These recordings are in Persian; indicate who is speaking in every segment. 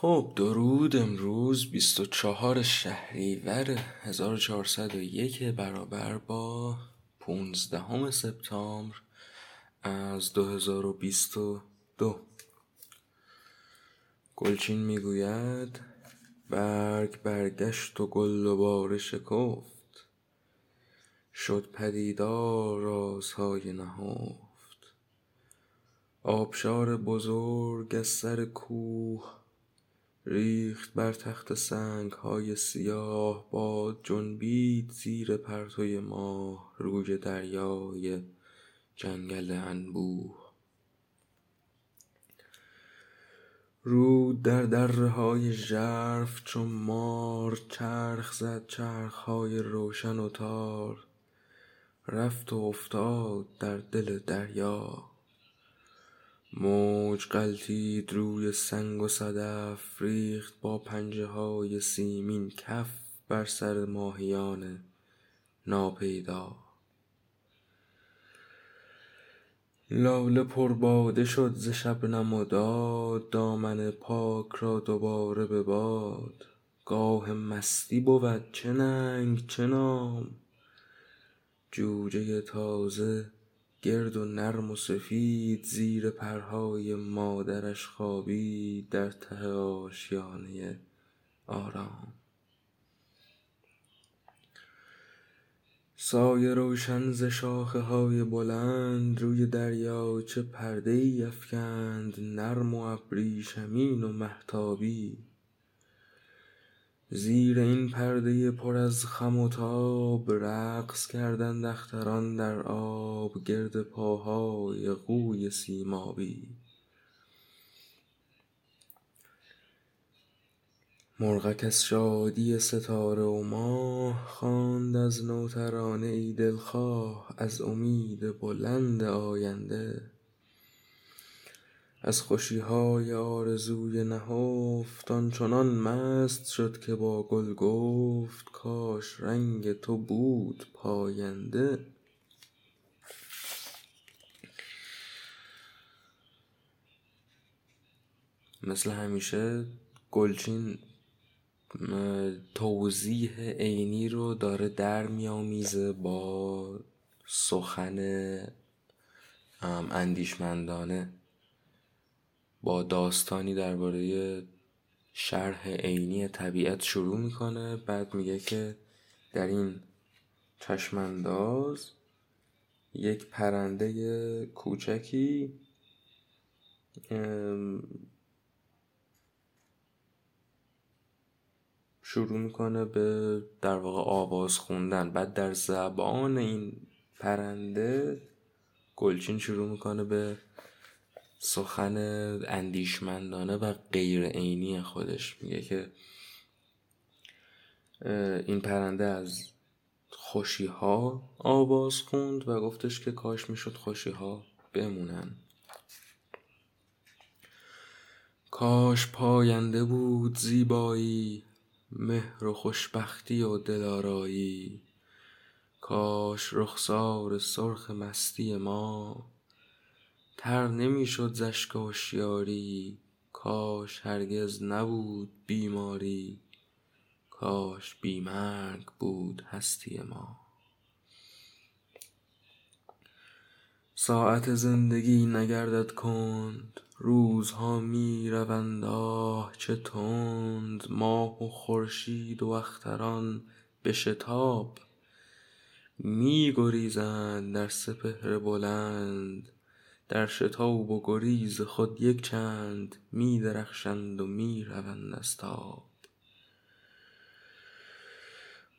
Speaker 1: خب درود امروز 24 شهریور 1401 برابر با 15 سپتامبر از 2022 گلچین می‌گوید برگ برگشت و گل دوباره شکفت شد پدیدار رازهای نهفت. آبشار بزرگ از سر کوه ریخت بر تخت سنگهای سیاه باد جنبید زیر پرتوی ماه روی دریای جنگل انبوه. رود در دره های ژرف چو مار چرخ زد چرخ های روشن و تار. رفت و افتاد در دل دریا. موج غلتید روی سنگ و صدف ریخت با پنجه های سیمین کف بر سر ماهیان ناپیدا. لاله پر باده شد ز شبنم و داد دامن پاک را دوباره به باد. گاه مستی بود چه ننگ چه نام؟ جوجه تازه گرد و نرم و سفید زیر پرهای مادرش خوابید در ته آشیانه آرام. سایه روشن ز شاخه های بلند روی دریاچه پرده ای افکند نرم و ابریشمین و مهتابی. زیر این پرده پر از خم و تاب رقص کردند اختران در آب گرد پاهای قوی سیمابی. مرغک از شادی ستاره و ماه خواند از نو ترانه ای دلخواه از امید بلند آینده. از خوشی های آرزوی نهفت آنچنان مست شد که با گل گفت کاش رنگ تو بود پاینده. مثل همیشه گلچین توضیح عینی رو داره در میامیزه با سخن اندیشمندانه. با داستانی درباره شرح عینی طبیعت شروع می‌کنه بعد میگه که در این چشمانداز یک پرنده کوچکی شروع می‌کنه به در واقع آواز خوندن. بعد در زبان این پرنده گلچین شروع می‌کنه به سخن اندیشمندانه و غیر عینی خودش میگه که این پرنده از خوشی ها آواز خوند و گفتش که کاش می‌شد خوشی ها بمونن. کاش پاینده بود زیبایی مهر و خوشبختی و دلارایی. کاش رخسار سرخ مستی ما تر نمی‌شد ز اشک هشیاری کاش هرگز نبود بیماری. کاش بی مرگ بود هستی ما. ساعت زندگی نگردد کند. روزها می‌روند آه چه تند. ماه و خورشید و اختران به شتاب میگریزند در سپهر بلند. در شتاب و گریز خود یک چند میدرخشند و می‌روند از تاب.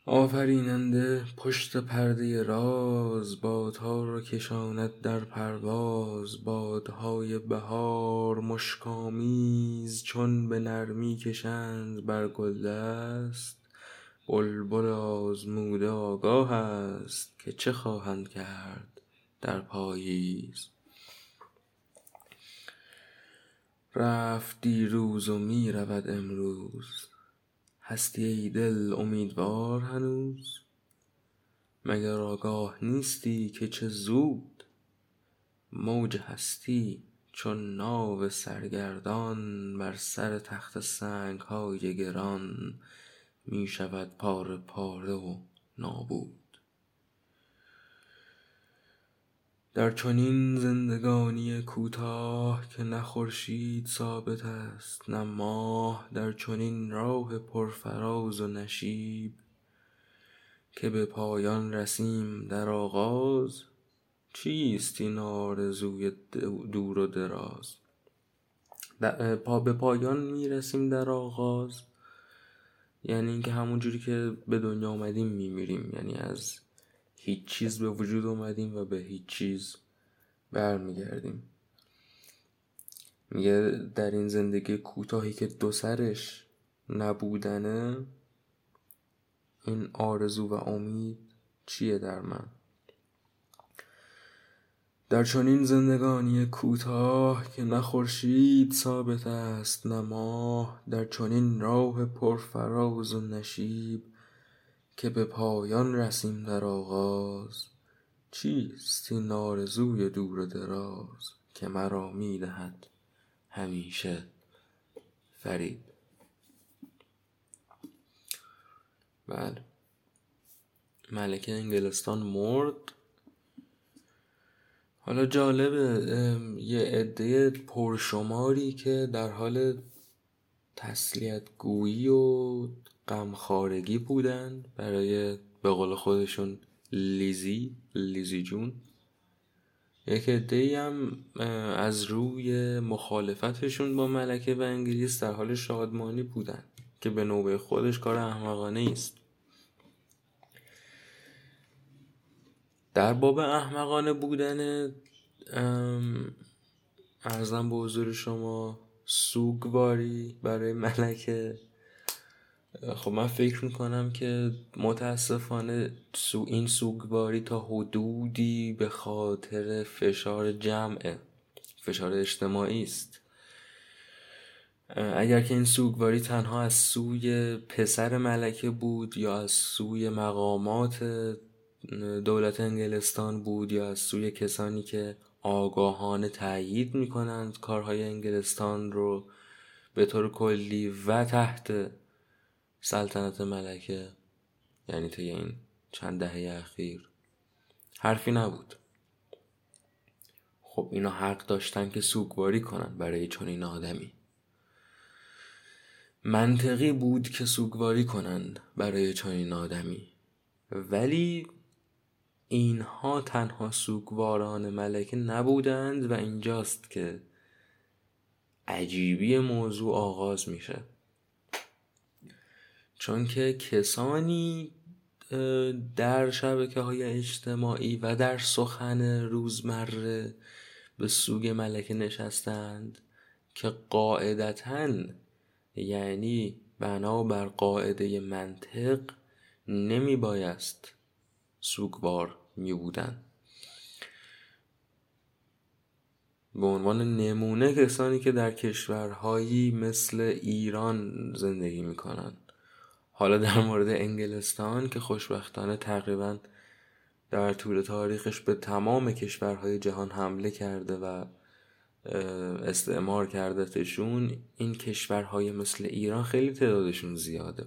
Speaker 1: آفریننده پشت پرده راز بادها را کشاند در پرواز بادهای بهار مشک آمیز چون به نرمی کشند بر گلدست بلبل آزموده آگاه است که چه خواهند کرد در پاییز؟ رفت دیروز و می‌رود امروز. هستی ای دل امیدوار هنوز. مگر آگاه نیستی که چه زود؟ موج هستی چون ناو سرگردان بر سر تخت سنگ های گران می شود پاره پاره و نابود. در چنین زندگانی کوتاه که نه خورشید ثابت است نه ماه در چنین راه پرفراز و نشیب که به پایان رسیم در آغاز چیست این آرزوی دور و دراز؟ پا به پایان می‌رسیم در آغاز یعنی اینکه همون جوری که به دنیا آمدیم میمیریم یعنی از هیچ چیز به وجود اومدیم و به هیچ چیز برمیگردیم. میگه در این زندگی کوتاهی که دو سرش نبودنه این آرزو و امید چیه در من؟ در چنین زندگانی کوتاه که نه خورشید ثابت است نه ماه در چنین راه پرفراز و نشیب که به پایان رسیم در آغاز چیست این آرزوی دور و دراز که مرا می‌دهد همیشه؟ فرید. بله. ملکه انگلستان مرد. حالا جالبه یه عده پرشماری که در حال تسلیت گویی و غمخوارگی بودن برای به قول خودشون لیزی لیزی جون. یک عده هم از روی مخالفتشون با ملکه و انگلیس در حال شادمانی بودن که به نوبه خودش کار احمقانه است در باب احمقانه بودن ارزم به حضور شما سوگواری برای ملکه خب من فکر می‌کنم که متاسفانه سو این سوگواری تا حدودی به خاطر فشار جمعه فشار اجتماعی است. اگر که این سوگواری تنها از سوی پسر ملکه بود یا از سوی مقامات دولت انگلستان بود یا از سوی کسانی که آگاهانه تأیید می‌کنند کارهای انگلستان رو به طور کلی و تحت سلطنت ملکه یعنی طی این چند دهه اخیر حرفی نبود. خب اینا حق داشتن که سوگواری کنن برای چنین آدمی. منطقی بود که سوگواری کنن برای چنین آدمی. ولی اینها تنها سوگواران ملکه نبودند و اینجاست که عجیبی موضوع آغاز میشه. چون که کسانی در شبکه های اجتماعی و در سخن روزمره به سوگ ملکه نشستند که قاعدتا یعنی بنابر قاعده منطق نمی بایست سوگوار می بودن به عنوان نمونه کسانی که در کشورهایی مثل ایران زندگی می کنند حالا در مورد انگلستان که خوشبختانه تقریبا در طول تاریخش به تمام کشورهای جهان حمله کرده و استعمار کردتشون این کشورهای مثل ایران خیلی تعدادشون زیاده.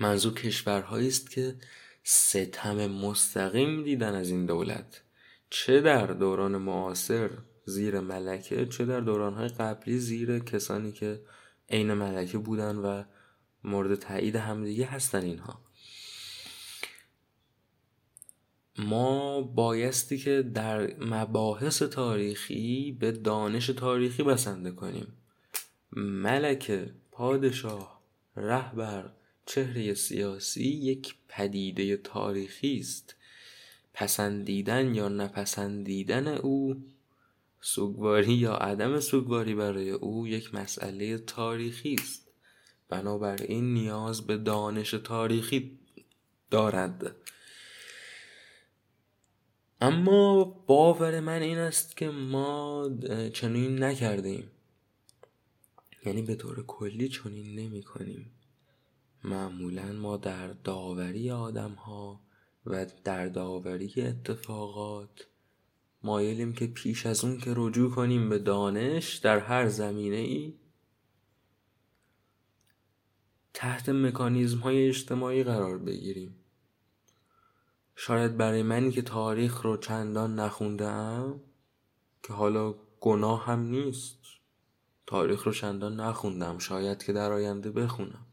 Speaker 1: منظور کشورهایی است که ستم مستقیم دیدن از این دولت. چه در دوران معاصر زیر ملکه چه در دورانهای قبلی زیر کسانی که عین ملکه بودن و مورد تایید همدیگه هستن اینها. ما بایستی که در مباحث تاریخی به دانش تاریخی بسنده کنیم. ملک پادشاه رهبر چهره سیاسی یک پدیده تاریخی است. پسندیدن یا نپسندیدن او سوگواری یا عدم سوگواری برای او یک مسئله تاریخی است. بنابراین نیاز به دانش تاریخی دارد. اما باور من این است که ما چنین نکردیم. یعنی به طور کلی چنین نمی کنیم. معمولا ما در داوری آدم ها و در داوری اتفاقات مایلیم که پیش از اون که رجوع کنیم به دانش در هر زمینه ای تحت مکانیزم های اجتماعی قرار بگیریم. شاید برای منی که تاریخ رو چندان نخوندم که حالا گناه هم نیست تاریخ رو چندان نخوندم شاید که در آینده بخونم.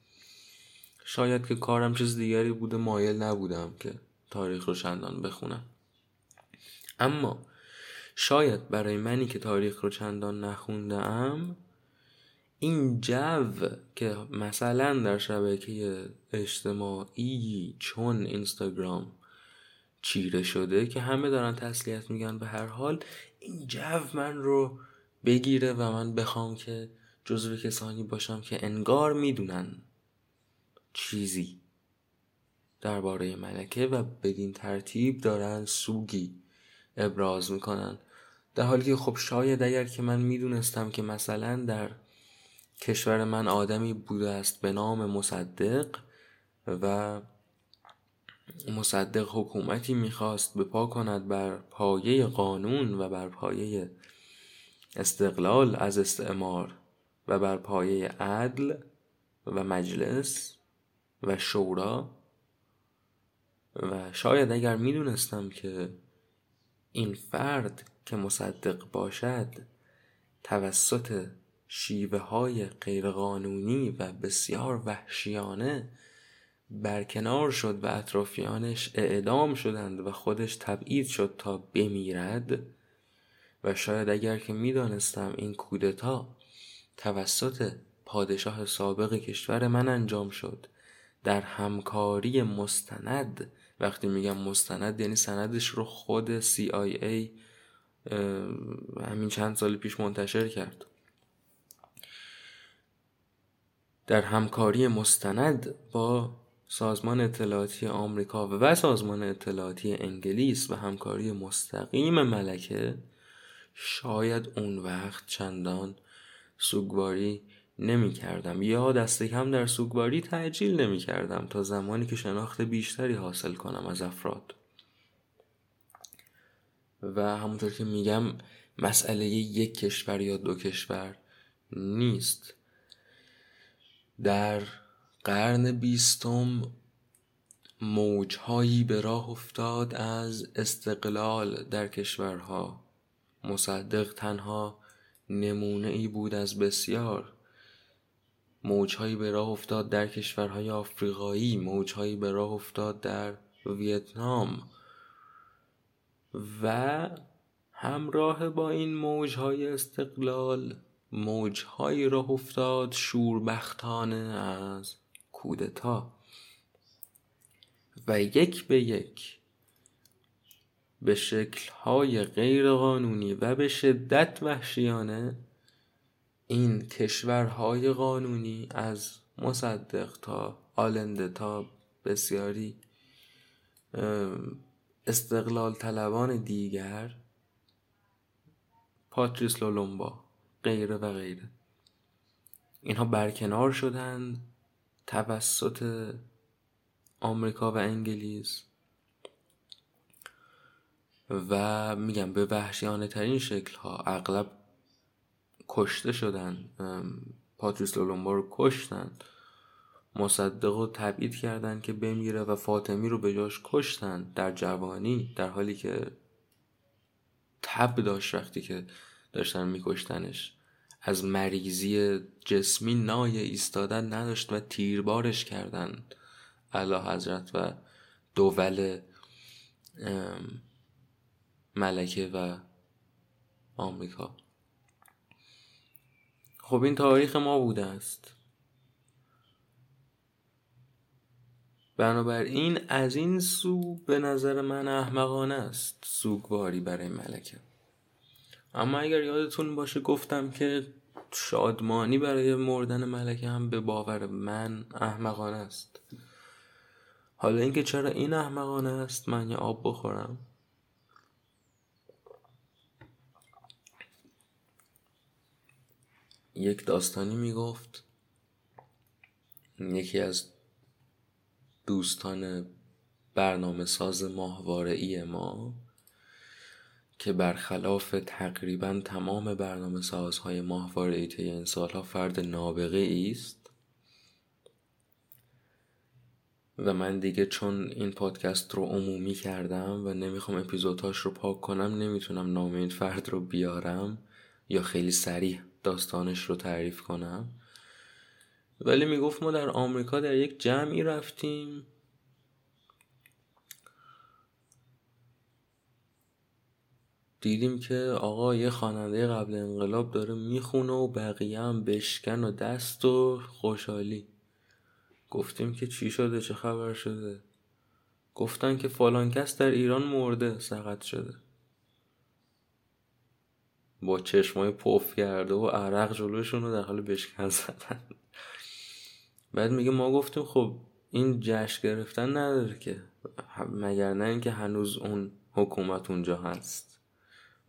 Speaker 1: شاید که کارم چیز دیگری بوده مایل نبودم که تاریخ رو چندان بخونم. اما شاید برای منی که تاریخ رو چندان نخوندم این جو که مثلا در شبکه اجتماعی چون اینستاگرام چیره شده که همه دارن تسلیت میگن به هر حال این جو من رو بگیره و من بخوام که جزو کسانی باشم که انگار می‌دونن چیزی درباره ملکه و بدین ترتیب دارن سوگی ابراز می‌کنن. در حالی که خب شاید اگر که من می‌دونستم که مثلا در کشور من آدمی بوده است به نام مصدق و مصدق حکومتی می‌خواست بپا کند بر پایه قانون و بر پایه استقلال از استعمار و بر پایه عدل و مجلس و شورا. و شاید اگر می‌دونستم که این فرد که مصدق باشد توسط شیوه های غیرقانونی و بسیار وحشیانه برکنار شد و اطرافیانش اعدام شدند و خودش تبعید شد تا بمیرد. و شاید اگر که می‌دانستم این کودتا توسط پادشاه سابق کشور من انجام شد در همکاری مستند. وقتی میگم مستند یعنی سندش رو خود CIA همین چند سال پیش منتشر کرد. در همکاری مستند با سازمان اطلاعاتی آمریکا و سازمان اطلاعاتی انگلیس و همکاری مستقیم ملکه شاید اون وقت چندان سوگواری نمی کردم یا دست کم در سوگواری تعجیل نمی کردم تا زمانی که شناخت بیشتری حاصل کنم از افراد. و همونطور که میگم مسئله یک کشور یا دو کشور نیست. در قرن بیستم موجهایی به راه افتاد از استقلال در کشورها. مصدق تنها نمونه ای بود از بسیار. موجهایی به راه افتاد در کشورهای آفریقایی موجهایی به راه افتاد در ویتنام و همراه با این موجهای استقلال موجهایی راه افتاد شوربختانه از کودتا. و یک به یک به شکلهای غیرقانونی و به شدت وحشیانه این کشورهای قانونی از مصدق تا آلنده تا بسیاری استقلال طلبان دیگر پاتریس لولومبا. غیره و غیره. اینها برکنار شدند توسط آمریکا و انگلیس و میگم به وحشیانه ترین شکل ها اغلب کشته شدن پاتریس لولومبا رو کشتن. مصدق رو تبعید کردن که بمیره و فاطمی رو به جاش کشتن در جوانی در حالی که تب داشت وقتی که داشتن میکشتنش. از مریضی جسمی نای ایستادن نداشت و تیربارش کردن. علا حضرت و دول ملکه و آمریکا. خب این تاریخ ما بوده است. بنابراین از این سو به نظر من احمقانه است سوگواری برای ملکه. اما اگر یادتون باشه گفتم که شادمانی برای مردن ملکه هم به باور من احمقانه است. حالا اینکه چرا این احمقانه است من یه آب بخورم. یک داستانی می‌گفت. یکی از دوستان برنامه ساز ماهواره ای ما. که برخلاف تقریبا تمام برنامه سازهای ماهواره طی این سالها فرد نابغه است. و من دیگه چون این پادکست رو عمومی کردم و نمی‌خوام اپیزودهاش رو پاک کنم نمی‌تونم نام این فرد رو بیارم یا خیلی سریع داستانش رو تعریف کنم. ولی می‌گفت ما در آمریکا در یک جمعی رفتیم. دیدیم که آقا یه خواننده قبل انقلاب داره می‌خونه و بقیه هم بشکن و دست و خوشحالی. گفتیم که چی شده؟ چه خبر شده؟ گفتن که فلان کس در ایران مرده سقط شده. با چشمای پف کرده و عرق جلوشون رو در حال بشکن زدن. بعد میگه ما گفتیم خب این جشن گرفتن نداره که مگر نه اینکه هنوز اون حکومت اونجا هست.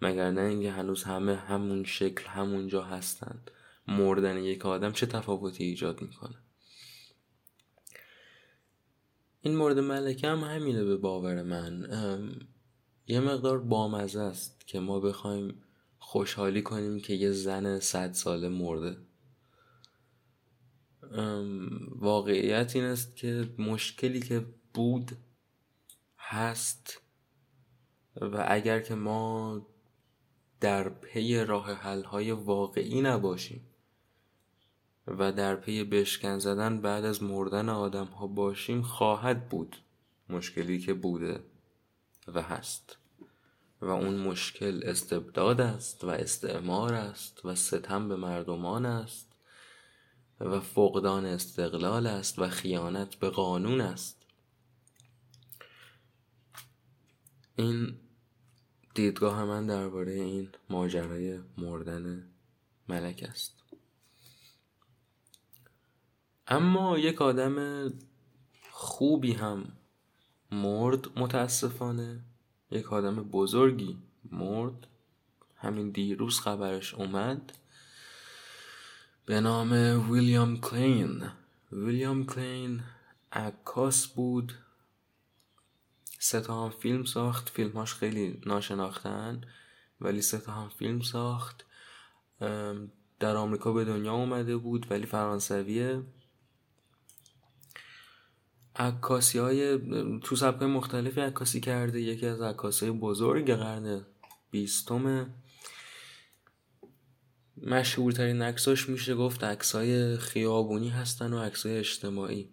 Speaker 1: مگر نه اینکه هنوز همه همون شکل همونجا هستند مردن یک آدم چه تفاوتی ایجاد می‌کنه؟ این مورد ملکه هم همینه به باور من. یه مقدار بامزه است که ما بخوایم خوشحالی کنیم که یه زن صد ساله مرده. واقعیت این است که مشکلی که بود هست و اگر که ما در پی راه حل های واقعی نباشیم و در پی بشکن زدن بعد از مردن آدم ها باشیم خواهد بود مشکلی که بوده و هست. و اون مشکل استبداد است و استعمار است و ستم به مردمان است و فقدان استقلال است و خیانت به قانون است. این دیدگاه من درباره این ماجرای مردن ملک است. اما یک آدم خوبی هم مرد متاسفانه یک آدم بزرگی مرد. همین دیروز خبرش اومد. به نام ویلیام کلین. ویلیام کلین عکاس بود. سه هم فیلم ساخت. فیلمهاش خیلی ناشناختن ولی سه هم فیلم ساخت. در آمریکا به دنیا اومده بود ولی فرانسویه. عکاسی های تو سبک مختلفی عکاسی کرده. یکی از عکاسی بزرگ قرن بیستم مشهورترین عکساش میشه گفت عکسای خیابونی هستن و عکسای اجتماعی.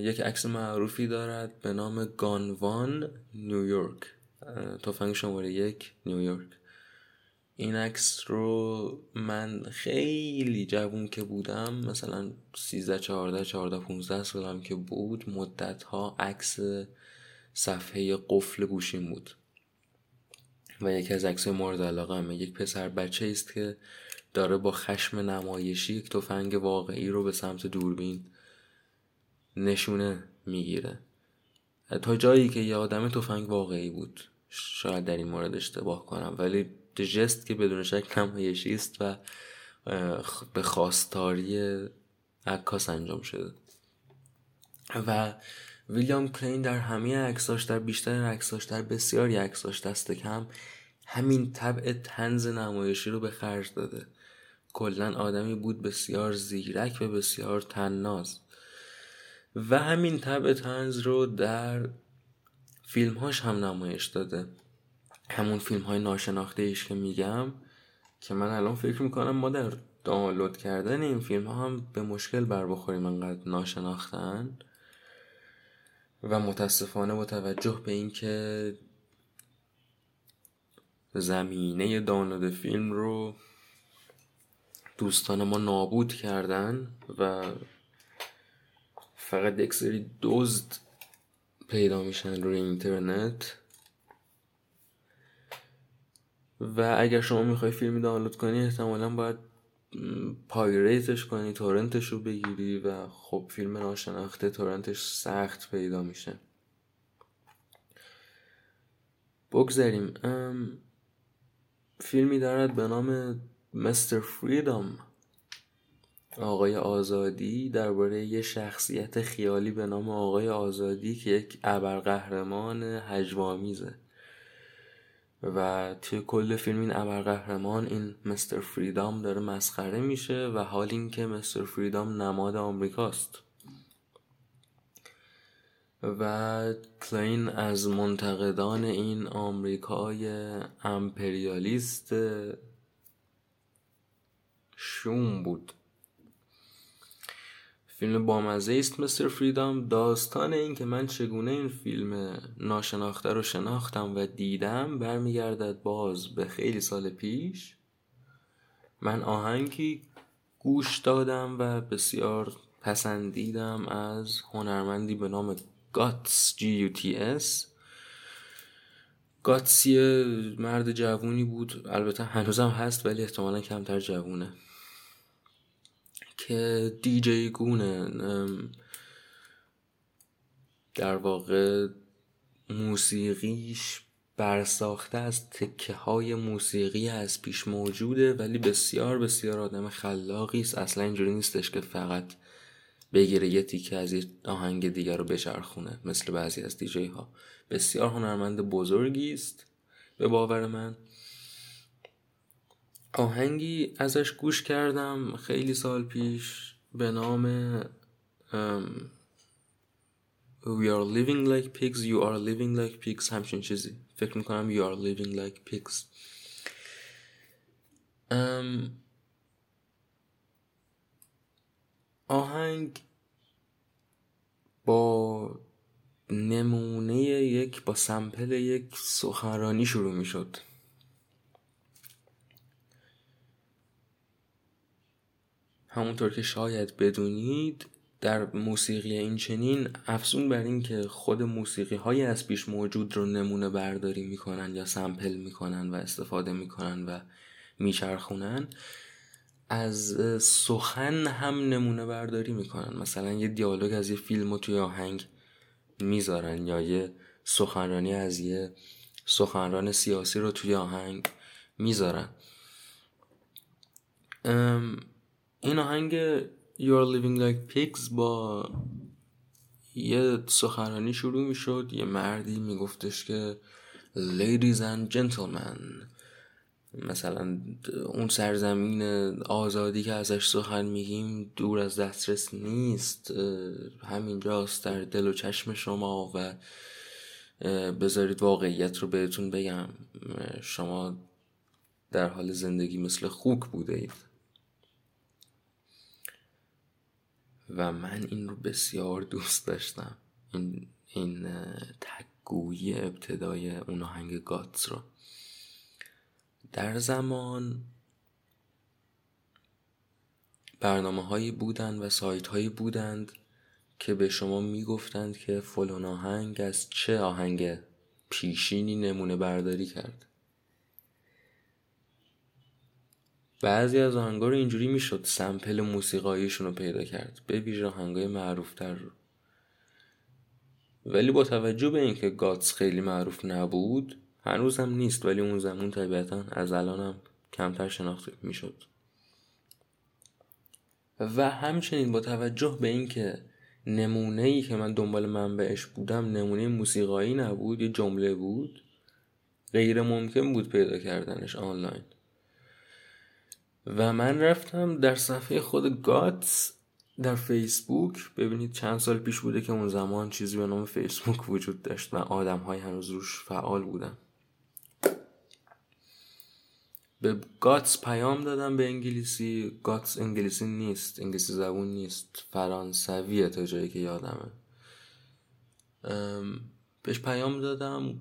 Speaker 1: یک عکس معروفی دارد به نام گانوان نیویورک تفنگ شماره یک نیویورک این عکس رو من خیلی جوون که بودم مثلا 13 14 14 15 سالم که بود مدت ها عکس صفحه قفل گوشیم بود. و یکی از عکس مورد علاقه همه. یک پسر بچه است که داره با خشم نمایشی یک تفنگ واقعی رو به سمت دوربین نشونه می‌گیره. تا جایی که یه آدم تفنگ واقعی بود. شاید در این مورد اشتباه کنم. ولی جست که بدون شک نمایشی است و به خواستاری عکاس انجام شده. و ویلیام کلین در همه عکساش در بیشتر عکساش در بسیاری عکساش دست کم همین طبع تنز نمایشی رو به خرج داده. کلا آدمی بود بسیار زیرک و بسیار تناز و همین طبع تنز رو در فیلمهاش هم نمایش داده. همون فیلم های ناشناخته ایش که میگم که من الان فکر می‌کنم ما در دانلود کردن این فیلم ها هم به مشکل بر بخوریم انقدر ناشناختن. و متاسفانه با توجه به اینکه زمینه دانلود فیلم رو دوستان ما نابود کردن و فقط یک سری دزد پیدا میشن روی اینترنت. و اگر شما می‌خوای فیلمی دانلود کنی احتمالا باید پایریتش کنی تورنتش رو بگیری و خب فیلم ناشناخته تورنتش سخت پیدا میشه. بگذاریم. فیلمی دارد به نام مستر فریدم آقای آزادی درباره یه شخصیت خیالی به نام آقای آزادی که یک ابرقهرمان هجوامیزه و توی کل فیلم این ابرقهرمان این مستر فریدام داره مسخره میشه و حال اینکه مستر فریدام نماد آمریکاست. و کلین از منتقدان این آمریکای امپریالیست شوم بود. فیلم بامزه است مستر فریدام. داستان این که من چگونه این فیلم ناشناخته رو شناختم و دیدم برمیگردد باز به خیلی سال پیش. من آهنگی گوش دادم و بسیار پسندیدم از هنرمندی به نام گاتس جی یو تی گاتس یه مرد جوونی بود البته هنوزم هست ولی احتمالا کمتر جوونه. که دیجی گونه در واقع موسیقیش برساخته از تکه های موسیقی از پیش موجوده ولی بسیار بسیار آدم خلاقی است. اصلا اینجوری نیستش که فقط بگیره یه تیکه از یه آهنگ دیگر رو بچرخونه مثل بعضی از دیجی ها بسیار هنرمند بزرگی است. به باور من آهنگی ازش گوش کردم خیلی سال پیش به نام We are living like pigs You are living like pigs همچین چیزی. فکر می‌کنم You are living like pigs. آهنگ با نمونه یک با سمپل یک سخنرانی شروع می همونطور که شاید بدونید در موسیقی این چنین افزون بر این که خود موسیقی های از پیش موجود رو نمونه برداری می‌کنن یا سمپل می‌کنن و استفاده می‌کنن و میچرخونن از سخن هم نمونه برداری می‌کنن. مثلا یه دیالوگ از یه فیلم رو توی آهنگ می‌ذارن یا یه سخنرانی از یه سخنران سیاسی رو توی آهنگ می‌ذارن. این آهنگ You're Living Like Pigs با یه سخنرانی شروع می شد یه مردی میگفتش که Ladies and Gentlemen مثلا اون سرزمین آزادی که ازش سخن میگیم دور از دسترس نیست. همینجاست در دل و چشم شما و بذارید واقعیت رو بهتون بگم. شما در حال زندگی مثل خوک بوده اید و من این رو بسیار دوست داشتم. این این تگویی ابتدای اون آهنگ گاتس رو. در زمان برنامه هایی بودند و سایت هایی بودند که به شما می‌گفتند که فلان آهنگ از چه آهنگ پیشینی نمونه برداری کرد. بعضی از آهنگا رو اینجوری می‌شد سمپل موسیقاییشون رو پیدا کرد به ویژه آهنگای معروفتر رو. ولی با توجه به اینکه گاتس خیلی معروف نبود هنوزم نیست ولی اون زمان طبیعتا از الانم کمتر شناخته می‌شد. و همچنین با توجه به اینکه نمونه ای که من دنبال منبعش بودم نمونه موسیقایی نبود یه جمله بود غیر ممکن بود پیدا کردنش آنلاین. و من رفتم در صفحه خود گاتس در فیسبوک. ببینید چند سال پیش بوده که اون زمان چیزی به نام فیسبوک وجود داشت و آدم های هنوز روش فعال بودن. به گاتس پیام دادم به انگلیسی. گاتس انگلیسی نیست. انگلیسی زبون نیست. فرانسویه تا جایی که یادمه. بهش پیام دادم.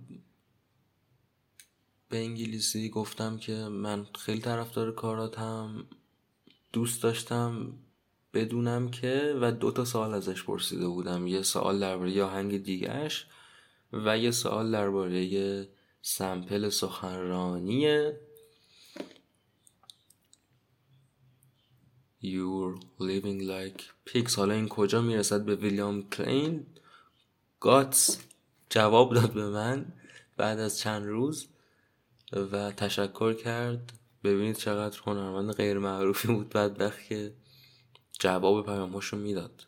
Speaker 1: به انگلیسی گفتم که من خیلی طرفدار کاراتم دوست داشتم بدونم که و دو تا سوال ازش پرسیده بودم. یه سوال درباره آهنگ دیگهش و یه سوال درباره سمپل سخنرانی You're living like pigs. حالا این کجا می‌رسد به ویلیام کلین؟ گاتس جواب داد به من بعد از چند روز. و تشکر کرد. ببینید چقدر هنرمند غیر معروفی بود. بعد که جواب پیامهاشو می‌داد.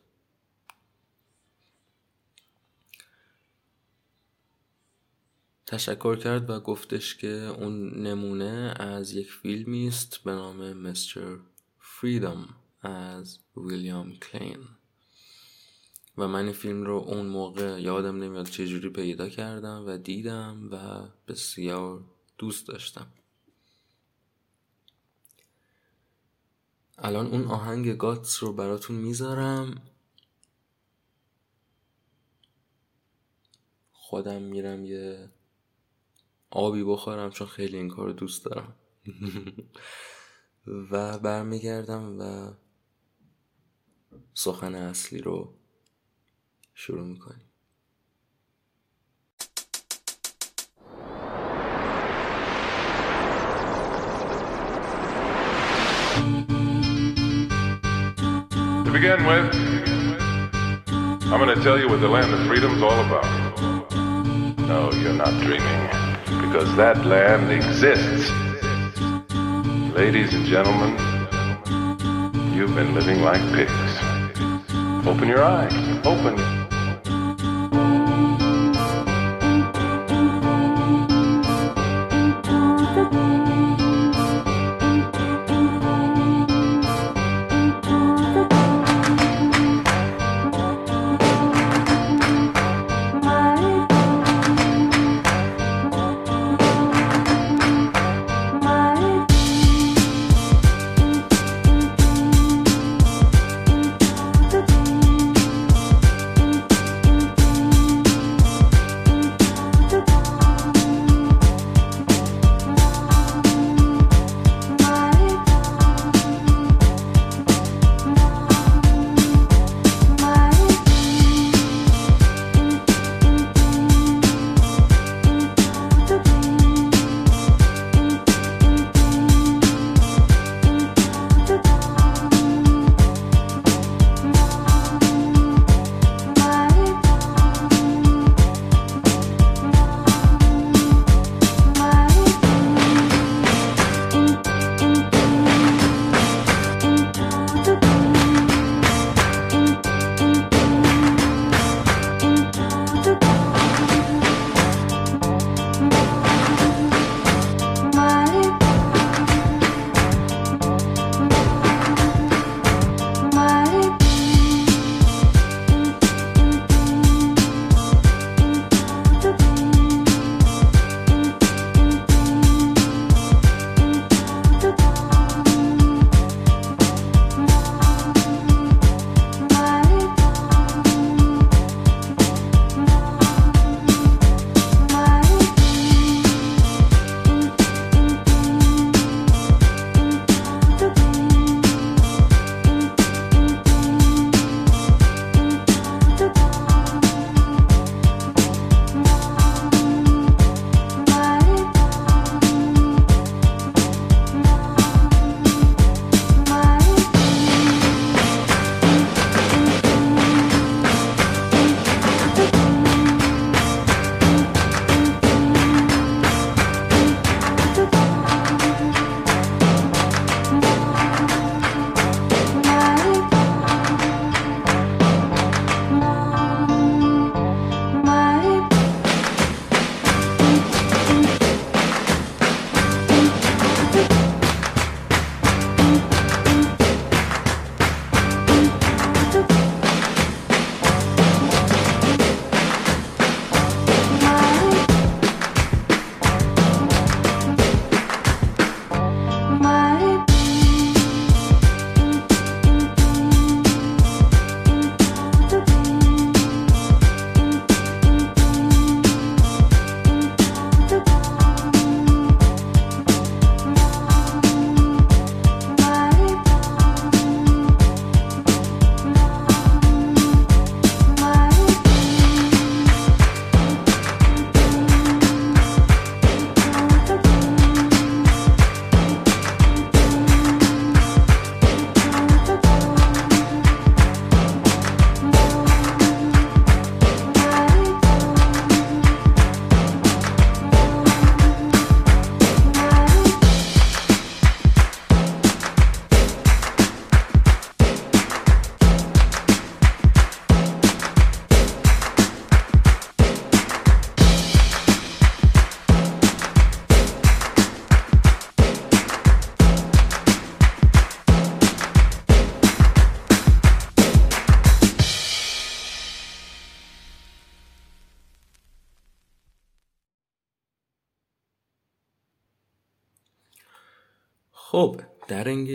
Speaker 1: تشکر کرد و گفتش که اون نمونه از یک فیلمی است به نام مستر فریدم از ویلیام کلین. و من این فیلم رو اون موقع یادم نمیاد چجوری پیدا کردم و دیدم و بسیار دوست داشتم. الان اون آهنگ گاتس رو براتون می‌ذارم. خودم میرم یه آبی بخورم چون خیلی این کار دوست دارم. و برمیگردم و سخن اصلی رو شروع می‌کنیم.
Speaker 2: To begin with, I'm going to tell you what the land of freedom's all about. No, you're not dreaming, because that land exists. Ladies and gentlemen, you've been living like pigs. Open your eyes. Open.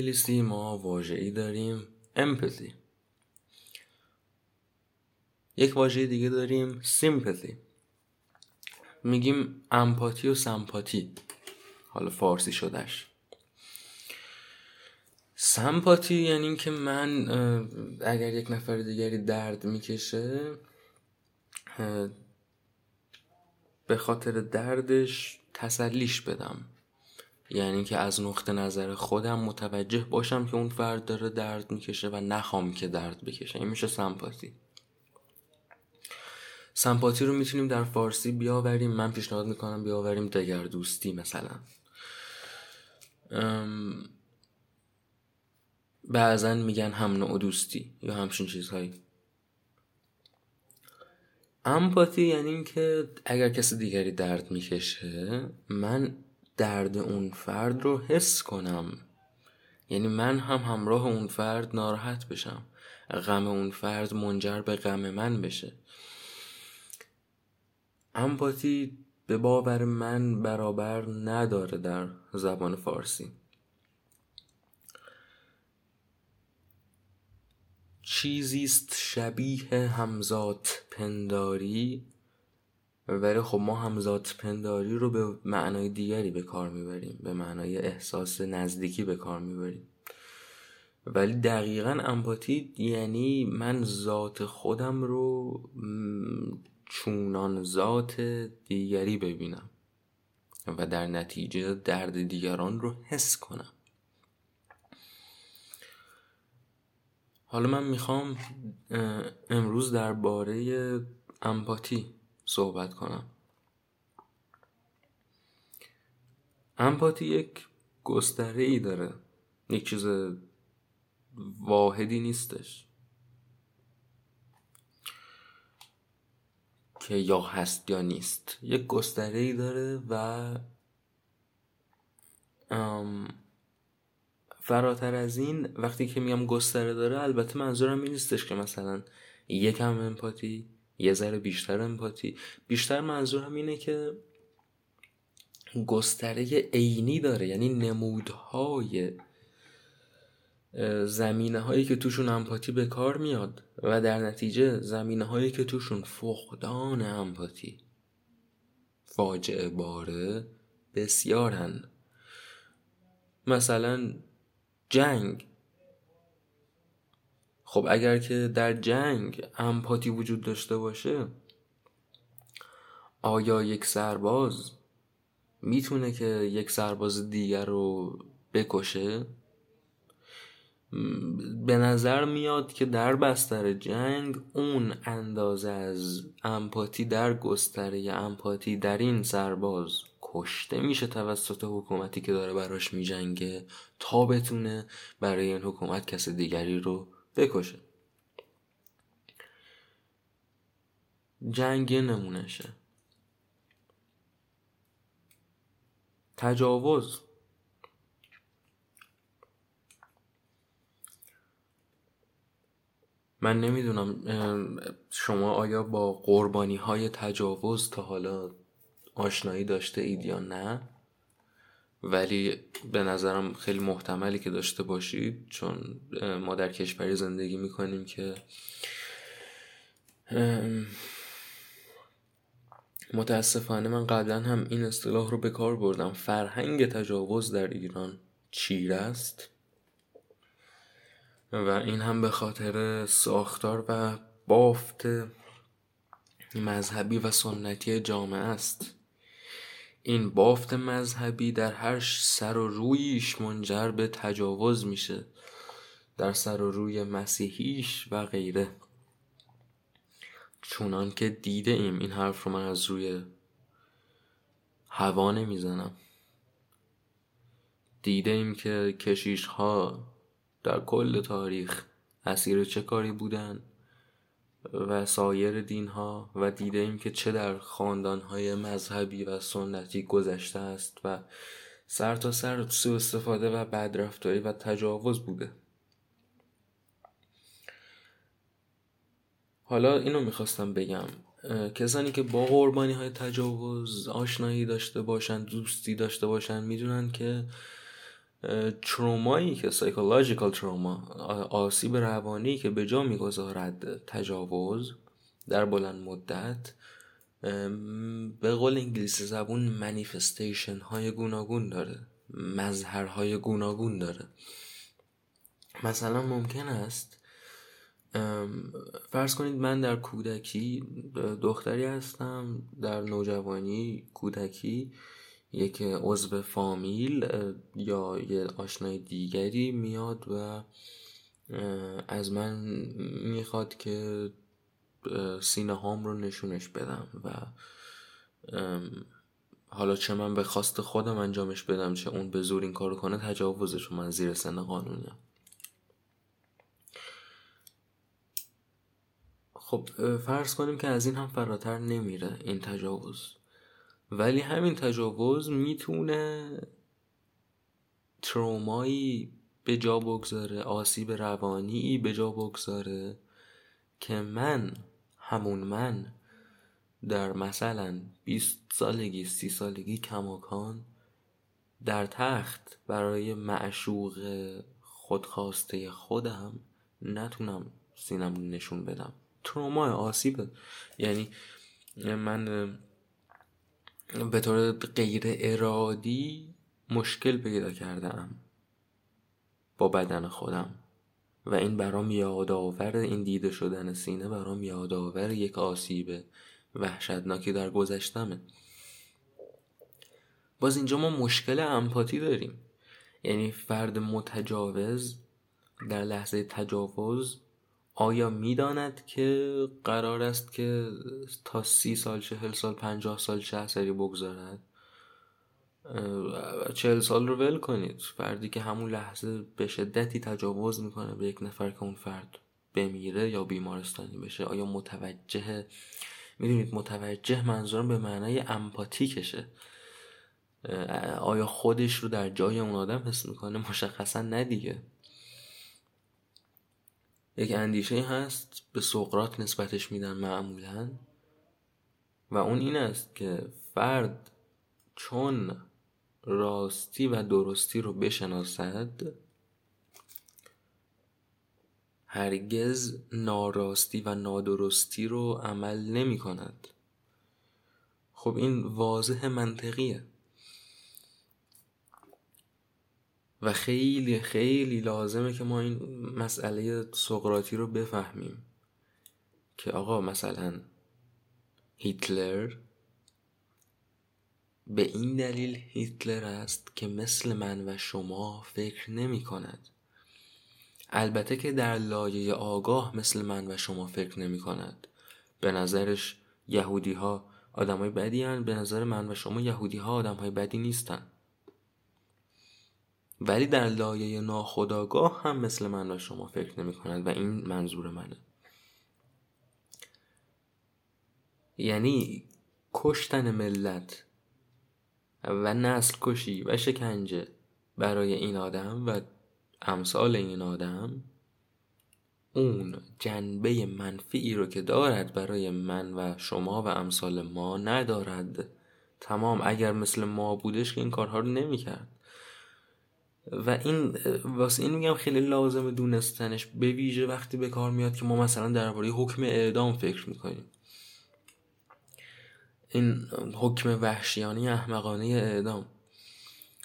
Speaker 1: انگلیسی ما واژه‌ای داریم empathy. یک واژه دیگه داریم sympathy. میگیم امپاتی و سمپاتی حالا فارسی شدهش. سمپاتی یعنی اینکه من اگر یک نفر دیگری درد می‌کشه به خاطر دردش تسلیش بدم. یعنی که از نقطه نظر خودم متوجه باشم که اون فرد داره درد می‌کشه و نخوام که درد بکشه. این میشه سمپاتی. سمپاتی رو می‌تونیم در فارسی بیاوریم. من پیشنهاد می‌کنم بیاوریم دگر دوستی مثلا. بعضا میگن هم نوع دوستی یا همچین چیزهایی. امپاتی یعنی اینکه اگر کسی دیگری درد می‌کشه من درد اون فرد رو حس کنم. یعنی من هم همراه اون فرد ناراحت بشم. غم اون فرد منجر به غم من بشه. امپاتی به باور من برابر نداره در زبان فارسی. چیزیست شبیه همزات پنداری؟ ولی خب ما همزات پنداری رو به معنای دیگری به کار می‌بریم به معنای احساس نزدیکی به کار می‌بریم. ولی دقیقا امپاتی یعنی من ذات خودم رو چونان ذات دیگری ببینم و در نتیجه درد دیگران رو حس کنم. حالا من می‌خوام امروز درباره امپاتی صحبت کنم. امپاتی یک گستره ای داره. یک چیز واحدی نیستش. که یا هست یا نیست. یک گستره ای داره و فراتر از این وقتی که میگم گستره داره البته منظورم این نیستش که مثلا یکم امپاتی یه ذره بیشتر امپاتی. بیشتر منظورم اینه که گستره عینی داره یعنی نمودهای زمینه هایی که توشون امپاتی به کار میاد و در نتیجه زمینه هایی که توشون فقدان امپاتی فاجعه باره بسیارن. مثلا جنگ. خب اگر که در جنگ امپاتی وجود داشته باشه آیا یک سرباز می‌تونه که یک سرباز دیگر رو بکشه؟ به نظر میاد که در بستر جنگ اون اندازه از امپاتی در گستره امپاتی در این سرباز کشته میشه توسط حکومتی که داره براش میجنگه تا بتونه برای این حکومت کس دیگری رو بکشه. جنگ نمونشه تجاوز. من نمی‌دونم شما آیا با قربانی های تجاوز تا حالا آشنایی داشته اید یا نه؟ ولی به نظرم خیلی محتملی که داشته باشید چون ما در کشوری زندگی می‌کنیم که متاسفانه من قبلا هم این اصطلاح رو به کار بردم. فرهنگ تجاوز در ایران چیر است؟ و این هم به خاطر ساختار و بافت مذهبی و سنتی جامعه است. این بافت مذهبی در هر سر و رویش منجر به تجاوز میشه در سر و روی مسیحیش و غیره. چونان که دیده ایم این حرف رو من از روی هوا نمی‌زنم. دیده ایم که کشیش ها در کل تاریخ اسیر چه کاری بودن؟ و سایر دین ها و دیده ایم که چه در خاندان های مذهبی و سنتی گذشته است و سر تا سر سو استفاده و بدرفتاری و تجاوز بوده. حالا اینو می‌خواستم بگم. کسانی که با قربانی های تجاوز آشنایی داشته باشن دوستی داشته باشن می‌دونن که ترومایی که سایکولوژیکال تروما آسیب روانی که به جا می‌گذارد تجاوز در بلند مدت به قول انگلیسی زبون منیفستیشن های گوناگون داره مظهرهای گوناگون داره. مثلا ممکن است فرض کنید من در کودکی دختری هستم در نوجوانی کودکی یک عضو فامیل یا یه آشنای دیگری میاد و از من می‌خواد که سینه هام رو نشونش بدم و حالا چه من به خواست خودم انجامش بدم چه اون به زور این کارو کنه تجاوزش من زیر سن قانونیم خب فرض کنیم که از این هم فراتر نمیره این تجاوز. ولی همین تجاوز می‌تونه ترومایی به جا بگذاره آسیب روانی به جا بگذاره که من همون من در مثلا 20 سالگی سی سالگی کماکان در تخت برای معشوق خودخواسته خودم نتونم سینم نشون بدم. تروما آسیب یعنی من به طور غیر ارادی مشکل پیدا کردم با بدن خودم. و این برام یادآور این دیده شدن سینه برام یادآور یک آسیب وحشتناکی در گذشتمه. باز اینجا ما مشکل امپاتی داریم. یعنی فرد متجاوز در لحظه تجاوز آیا می‌داند که قرار است که تا سی سال چهل سال پنجاه سال چه اثری بگذارد؟ چهل سال رو ول کنید. فردی که همون لحظه به شدتی تجاوز می‌کنه به یک نفر که اون فرد بمیره یا بیمارستانی بشه آیا متوجه می‌دونید متوجه منظورم به معنای امپاتیکشه. آیا خودش رو در جای اون آدم حس می‌کنه؟ مشخصا ندیگه یک اندیشه هست به سقرات نسبتش میدن معمولا. و اون این است که فرد چون راستی و درستی رو بشناسد هرگز ناراستی و نادرستی رو عمل نمی کند خب این واضح منطقیه. و خیلی خیلی لازمه که ما این مسئله سقراطی رو بفهمیم که آقا مثلا هیتلر به این دلیل هیتلر است که مثل من و شما فکر نمی کند البته که در لایه آگاه مثل من و شما فکر نمی کند به نظرش یهودی ها آدم های بدی هن. به نظر من و شما یهودی ها آدم های بدی نیستن ولی در لایه ناخداگاه هم مثل من و شما فکر نمی کند و این منظور منه. یعنی کشتن ملت و نسل کشی و شکنجه برای این آدم و امثال این آدم اون جنبه منفی رو که دارد برای من و شما و امثال ما ندارد. تمام اگر مثل ما بودش که این کارها رو نمی‌کرد. و این واسه این میگم خیلی لازم دونستنش به ویژه وقتی به کار میاد که ما مثلا درباره حکم اعدام فکر می‌کنیم. این حکم وحشیانه احمقانه اعدام.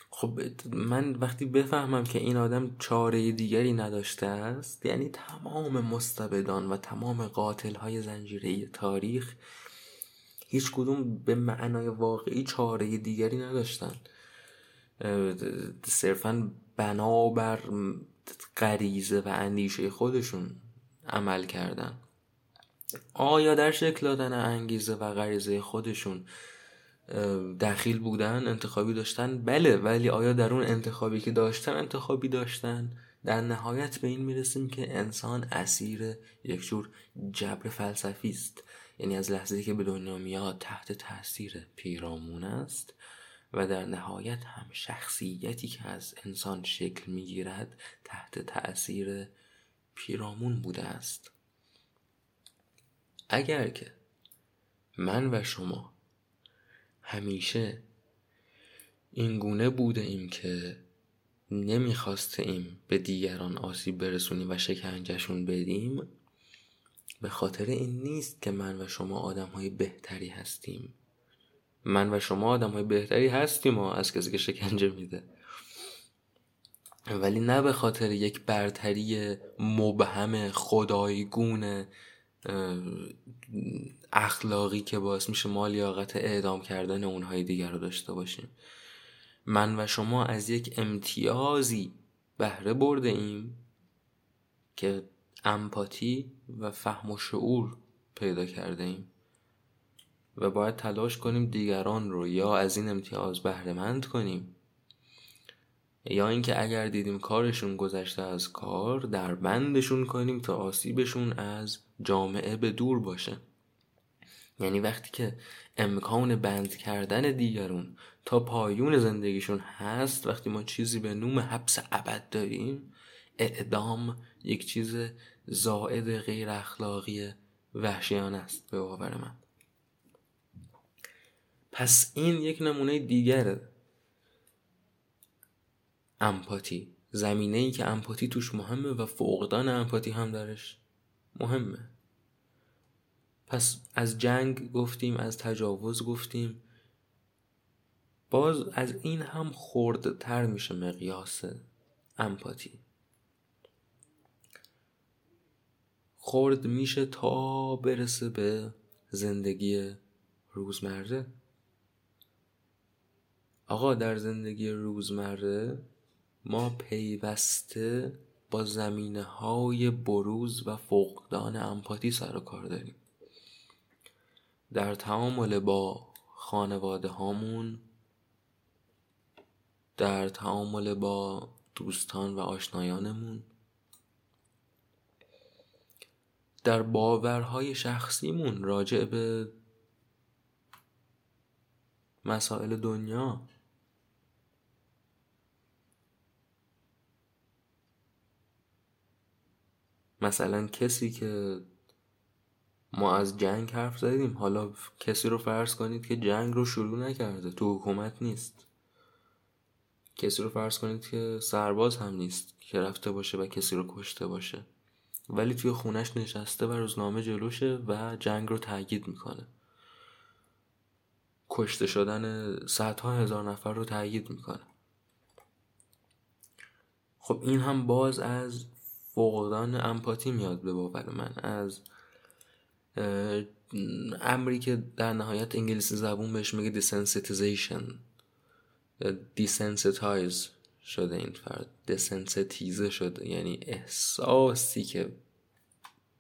Speaker 1: خب من وقتی بفهمم که این آدم چاره دیگری نداشته است یعنی تمام مستبدان و تمام قاتل های زنجیره تاریخ هیچ کدوم به معنای واقعی چاره دیگری نداشتن. صرفا بنابر غریزه و اندیشه خودشون عمل کردن. آیا در شکل دادن انگیزه و غریزه خودشون دخیل بودن انتخابی داشتن؟ بله ولی آیا در اون انتخابی که داشتن انتخابی داشتن در نهایت به این می‌رسیم که انسان اسیر یک جور جبر فلسفی است. یعنی از لحظه که به دنیا میاد تحت تاثیر پیرامون است. و در نهایت هم شخصیتی که از انسان شکل می‌گیرد تحت تأثیر پیرامون بوده است. اگر که من و شما همیشه این گونه بوده ایم که نمی‌خواستیم به دیگران آسیب برسونیم و شکنجهشون بدیم به خاطر این نیست که من و شما آدم های بهتری هستیم. من و شما آدم های بهتری هستیم و از کسی که شکنجه میده. ولی نه به خاطر یک برتری مبهم خدایگون اخلاقی که باعث میشه ما لیاقت اعدام کردن اونهای دیگر رو داشته باشیم. من و شما از یک امتیازی بهره برده ایم که امپاتی و فهم و شعور پیدا کرده ایم. و باید تلاش کنیم دیگران رو یا از این امتیاز بهرهمند کنیم. یا اینکه اگر دیدیم کارشون گذشته از کار در بندشون کنیم تا آسیبشون از جامعه به دور باشه. یعنی وقتی که امکان بند کردن دیگرون تا پایون زندگیشون هست وقتی ما چیزی به نوم حبس ابد داریم اعدام یک چیز زائد غیر اخلاقی وحشیانه است به باور من. پس این یک نمونه دیگر امپاتی زمینه ای که امپاتی توش مهمه و فقدان امپاتی هم درش مهمه. پس از جنگ گفتیم از تجاوز گفتیم. باز از این هم خردتر میشه مقیاس امپاتی. خرد میشه تا برسه به زندگی روزمره. آقا در زندگی روزمره ما پیوسته با زمینه های بروز و فقدان امپاتی سر و کار داریم. در تعامل با خانواده هامون در تعامل با دوستان و آشنایانمون در باورهای شخصیمون راجع به مسائل دنیا مثلا کسی که ما از جنگ حرف زدیم حالا کسی رو فرض کنید که جنگ رو شروع نکرده تو حکومت نیست. کسی رو فرض کنید که سرباز هم نیست که رفته باشه و کسی رو کشته باشه. ولی توی خونش نشسته و روزنامه جلوشه و جنگ رو تاکید می‌کنه. کشته شدن صدها هزار نفر رو تاکید می‌کنه. خب این هم باز از فقدان empathy میاد به باور من. از امری که در نهایت انگلیسی زبون بهش میگه desensitization desensitize شده این فرد. دسنسیتیزه شده. یعنی احساسی که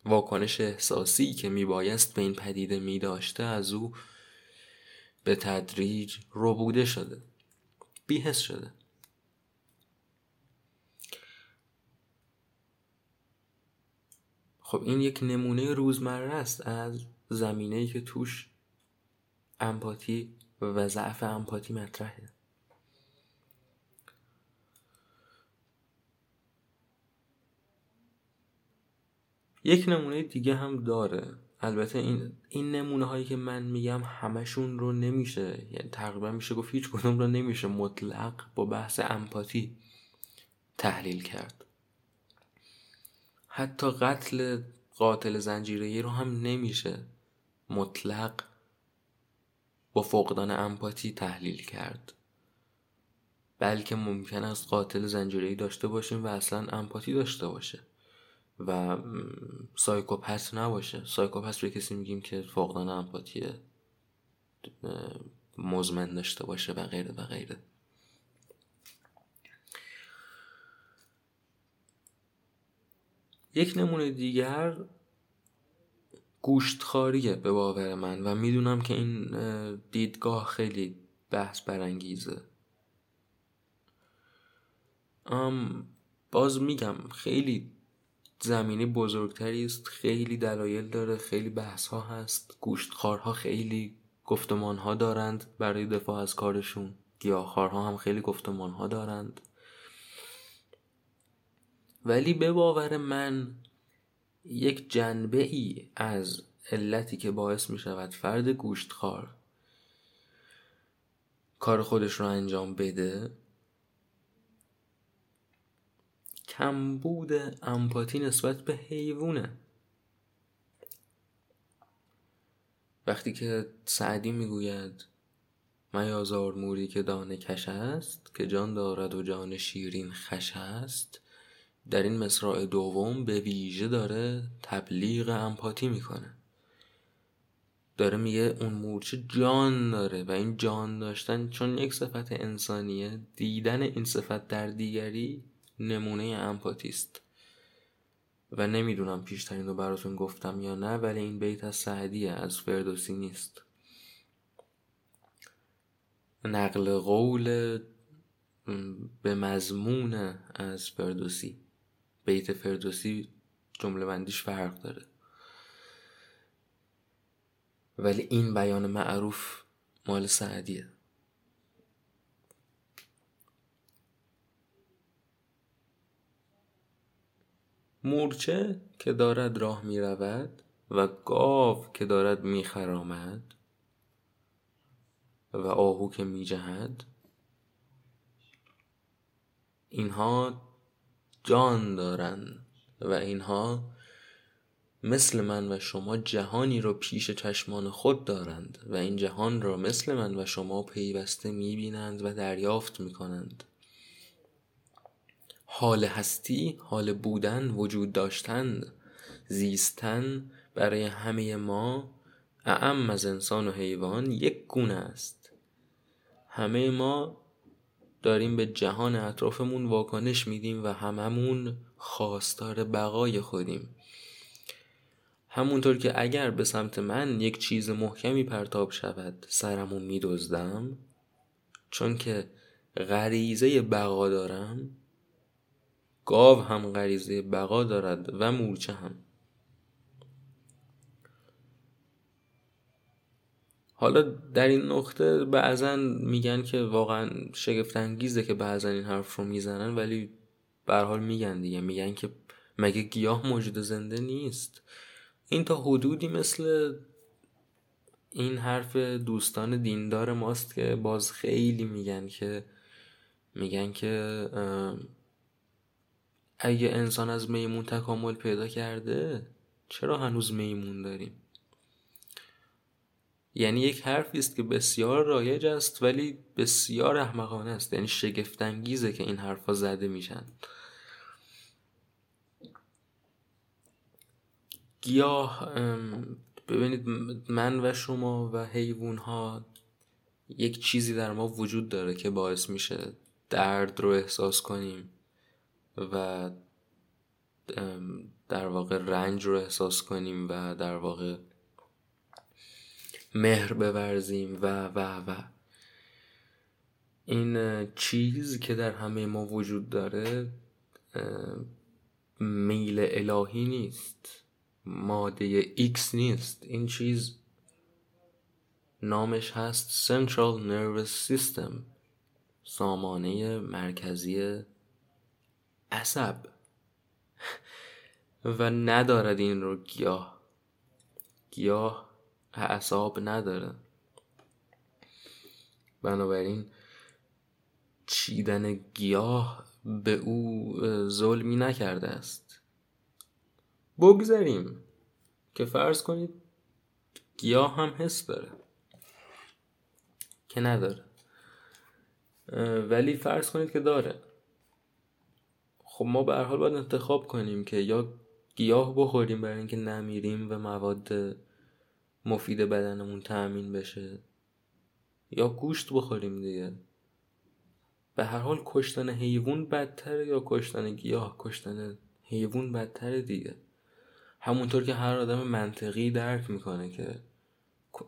Speaker 1: واکنش احساسی که میبایست به این پدیده میداشته از او به تدریج ربوده شده. بیهس شده. خب این یک نمونه روزمره است از زمینه که توش امپاتی و ضعف امپاتی مطرحه. یک نمونه دیگه هم داره. البته این این نمونه هایی که من میگم همشون رو نمیشه. یعنی تقریبا میشه گفت هیچ کدوم رو نمیشه مطلق با بحث امپاتی تحلیل کرد. حتی قتل قاتل زنجیره رو هم نمیشه مطلق با فقدان امپاتی تحلیل کرد. بلکه ممکن است قاتل زنجیره داشته باشیم و اصلا امپاتی داشته باشه و سایکوپت نباشه. سایکوپت رو کسی میگیم که فقدان امپاتی مزمن داشته باشه و غیره و غیره. یک نمونه دیگر گوشتخاریه به باور من و می‌دونم که این دیدگاه خیلی بحث برانگیزه. باز میگم خیلی زمینی بزرگتری است خیلی دلایل داره خیلی بحث ها هست گوشتخارها خیلی گفتمان ها دارند برای دفاع از کارشون گیاهخوارها هم خیلی گفتمان ها دارند. ولی به باور من یک جنبه ای از علتی که باعث می شود فرد گوشتخوار کار خودش رو انجام بده کمبود امپاتی نسبت به حیوونه وقتی که سعدی می‌گوید میازار موری که دانه کش است که جان دارد و جان شیرین خش است. در این مصرع دوم به ویژه داره تبلیغ امپاتی می‌کنه. داره میگه اون مورچه جان داره و این جان داشتن چون یک صفت انسانیه دیدن این صفت در دیگری نمونه امپاتی است. و نمی‌دونم پیشترین رو براتون گفتم یا نه ولی این بیت از سعدیه از فردوسی نیست. نقل قول به مضمون از فردوسی. بیت فردوسی جمله بندیش فرق داره. ولی این بیان معروف مال سعدیه. مورچه که دارد راه می رود و گاو که دارد می خرامد و آهو که می جهد اینها جان دارند و اینها مثل من و شما جهانی را پیش چشمان خود دارند و این جهان را مثل من و شما پیوسته می بینند و دریافت می کنند حال هستی حال بودن وجود داشتن زیستن برای همه ما اعم از انسان و حیوان یک گونه است. همه ما داریم به جهان اطرافمون واکنش میدیم و هممون خواستار بقای خودیم. همونطور که اگر به سمت من یک چیز محکمی پرتاب شود سرمو میدزدم چون که غریزه بقا دارم گاو هم غریزه بقا دارد و مورچه هم. حالا در این نقطه بعضا میگن که واقعا شگفت انگیزه که بعضا این حرف رو می‌زنن ولی به حال میگن دیگه. میگن که مگه گیاه موجود زنده نیست؟ این تا حدودی مثل این حرف دوستان دیندار ماست که باز خیلی میگن که میگن که اگه انسان از میمون تکامل پیدا کرده چرا هنوز میمون داریم؟ یعنی یک حرفی است که بسیار رایج است ولی بسیار احمقانه است. یعنی شگفتانگیزه که این حرفا زده میشن. گیاه ببینید من و شما و حیوان ها یک چیزی در ما وجود داره که باعث میشه درد رو احساس کنیم و در واقع رنج رو احساس کنیم و در واقع مهر بورزیم و و و. این چیز که در همه ما وجود داره میل الهی نیست. ماده X نیست. این چیز نامش هست Central Nervous System سامانه مرکزی عصب. و ندارد این رو گیاه. گیاه اعصاب نداره. بنابراین چیدن گیاه به او ظلمی نکرده است. بگذاریم که فرض کنید گیاه هم حس داره که نداره. ولی فرض کنید که داره. خب ما به حال باید انتخاب کنیم که یا گیاه بخوریم برای اینکه نمیریم و مواد مفید بدنمون تأمین بشه. یا گوشت بخوریم دیگه. به هر حال کشتن حیوان بدتره یا کشتن گیاه؟ کشتن حیوان بدتره دیگه. همونطور که هر آدم منطقی درک می‌کنه که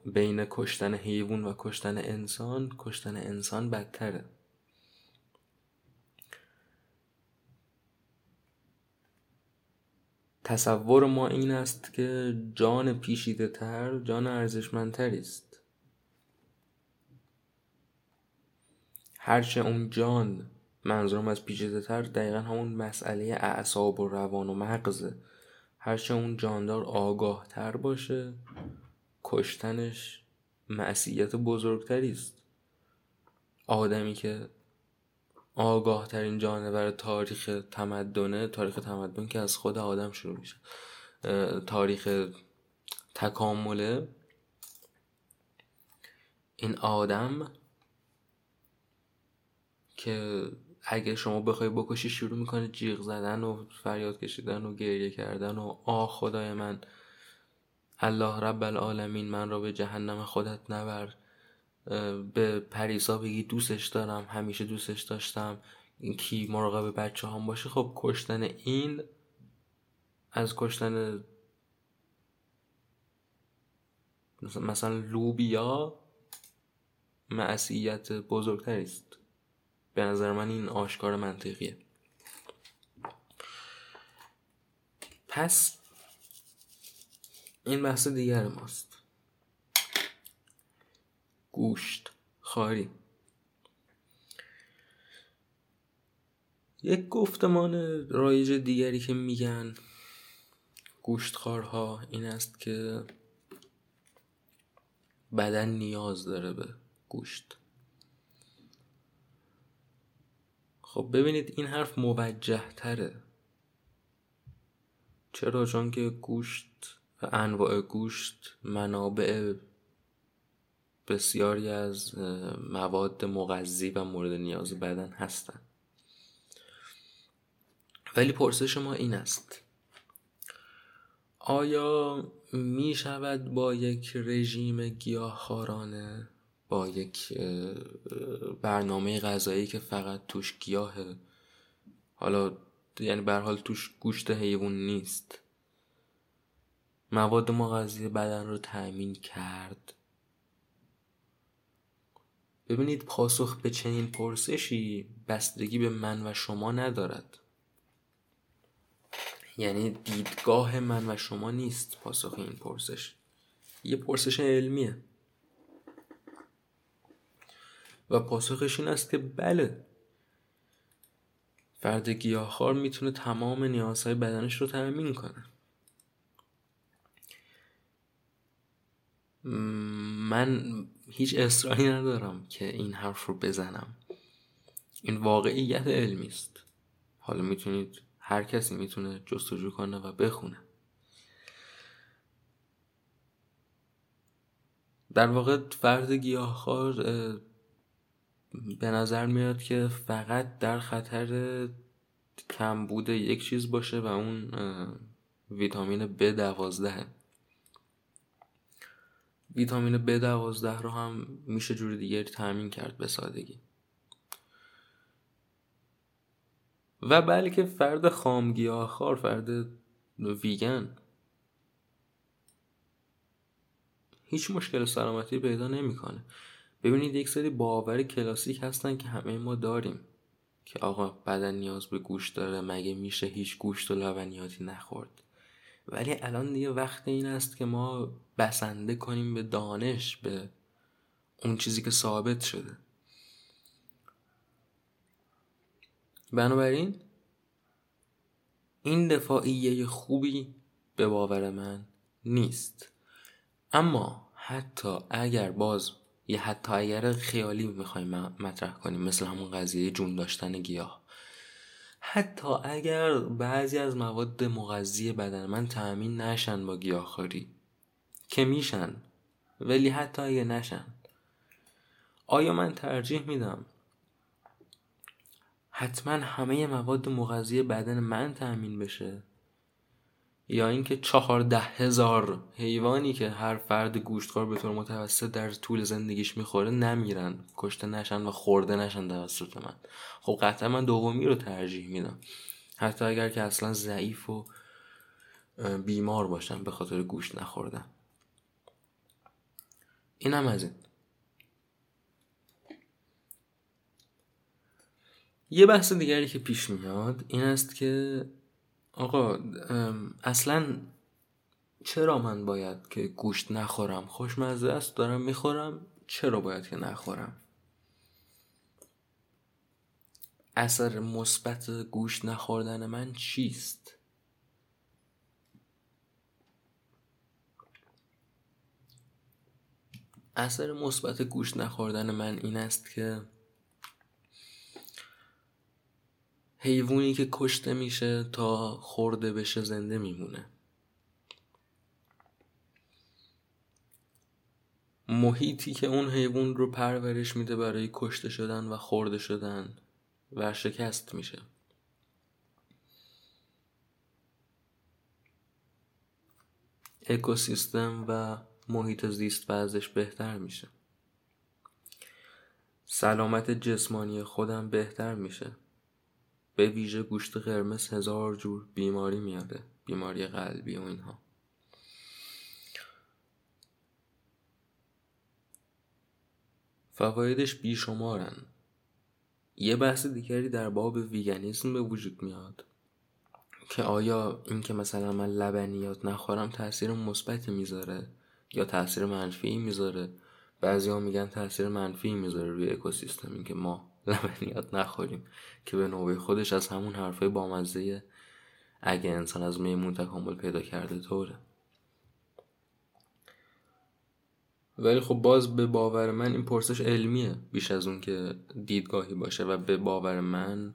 Speaker 1: بین کشتن حیوان و کشتن انسان کشتن انسان بدتره. تصور ما این است که جان پیشیده تر جان ارزشمندتری است هرچه اون جان منظورم از پیچیده تر دقیقا همون مسئله اعصاب و روان و مغزه هرچه اون جاندار آگاه تر باشه کشتنش معصیت بزرگتری است آدمی که آگاه ترین جانور تاریخ تمدنه تاریخ تمدن که از خود آدم شروع میشه. تاریخ تکامله. این آدم که اگه شما بخوای بکشی شروع می‌کنه جیغ زدن و فریاد کشیدن و گریه کردن و آه خدای من الله رب العالمین من را به جهنم خودت نبر. به پریسا بگی دوستش دارم همیشه دوستش داشتم. این کی مراقب بچه هم باشه. خب کشتن این از کشتن مثلا لوبیا معصیت بزرگتری است. به نظر من این آشکار منطقیه. پس این بحث دیگر ماست. گوشت خاری. یک گفتمان رایج دیگری که میگن گوشتخوارها این است که بدن نیاز داره به گوشت. خب ببینید این حرف موجه تره چرا؟ چون که گوشت و انواع گوشت منابع بسیاری از مواد مغذی و مورد نیاز بدن هستند ولی پرسش ما این است. آیا می شود با یک رژیم گیاهخوارانه با یک برنامه غذایی که فقط توش گیاهه؟ حالا یعنی به حال توش گوشت حیوان نیست. مواد مغذی بدن رو تأمین کرد. ببینید پاسخ به چنین پرسشی بستگی به من و شما ندارد. یعنی دیدگاه من و شما نیست پاسخ این پرسش. یه پرسش علمیه. و پاسخش این است که بله فرد گیاهخوار می‌تونه تمام نیازهای بدنش رو تأمین کنه. من هیچ اصراری ندارم که این حرف رو بزنم. این واقعیت علمی است. حالا می‌تونید هر کسی می‌تونه جستجو کنه و بخونه. در واقع فرد گیاهخوار به نظر میاد که فقط در خطر کمبود یک چیز باشه و اون ویتامین ب دوازده. ویتامین ب دوازده رو هم میشه جور دیگری تامین کرد به سادگی. و بلکه فرد خامگیاهخوار فرد ویگن هیچ مشکل سلامتی پیدا نمی‌کنه. ببینید یک سری باور کلاسیک هستن که همه ما داریم که آقا بدن نیاز به گوشت داره مگه میشه هیچ گوشت و لبنیاتی نخورد؟ ولی الان دیگه وقت این است که ما بسنده کنیم به دانش به اون چیزی که ثابت شده. بنابراین این دفاعیه خوبی به باور من نیست. اما حتی اگر باز یه حتی اگر خیالی می‌خوایم مطرح کنیم مثل همون قضیه جون داشتن گیاه. حتی اگر بعضی از مواد مغذی بدن من تأمین نشن با گیاهخواری. که میشن ولی حتی اگه نشن. آیا من ترجیح میدم حتما همه مواد مغذی بدن من تأمین بشه؟ یا اینکه چهارده هزار حیوانی که هر فرد گوشتخوار به طور متوسط در طول زندگیش می‌خوره نمیرن. کشته نشن و خورده نشن توسط من. خب قطعا من دومی رو ترجیح میدم. حتی اگر که اصلا ضعیف و بیمار باشم به خاطر گوشت نخوردم اینم از این. یه بحث دیگری که پیش میاد این است که آقا اصلا چرا من باید که گوشت نخورم؟ خوشمزه است دارم می‌خورم چرا باید که نخورم؟ اثر مثبت گوشت نخوردن من چیست؟ اثر مثبت گوشت نخوردن من این است که حیوانی که کشته میشه تا خورده بشه زنده میمونه. محیطی که اون حیوان رو پرورش میده برای کشته شدن و خورده شدن ورشکست میشه. اکوسیستم و محیط زیست ازش بهتر میشه. سلامت جسمانی خودم بهتر میشه. به ویژه گوشت قرمز هزار جور بیماری میاده بیماری قلبی و اینها. فوایدش بیشمارن. یه بحث دیگری در باب ویگنیسم به وجود میاد که آیا این که مثلا من لبنیات نخورم تاثیر مثبتی می‌ذاره یا تاثیر منفی می‌ذاره؟ بعضی ها میگن تاثیر منفی می‌ذاره روی اکوسیستم این که ما لبنیات نخوریم. که به نوبه خودش از همون حرفای بامزه اگه انسان از میمون تکامل پیدا کرده طوره ولی خب باز به باور من این پرسش علمیه بیش از اون که دیدگاهی باشه و به باور من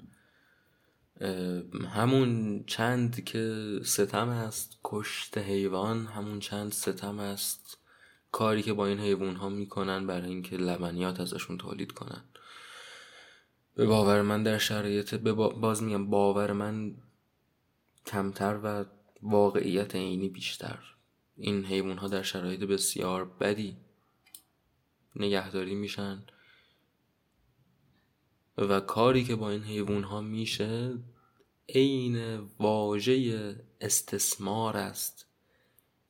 Speaker 1: همون چند که ستم است کشت حیوان همون چند ستم است کاری که با این حیوان ها می‌کنن برای اینکه لبنیات ازشون تولید کنن. به باور من در شرایط باز میگم باور من کمتر و واقعیت عینی بیشتر. این حیوان ها در شرایط بسیار بدی نگهداری میشن و کاری که با این حیوان ها میشه عین واژه استثمار است.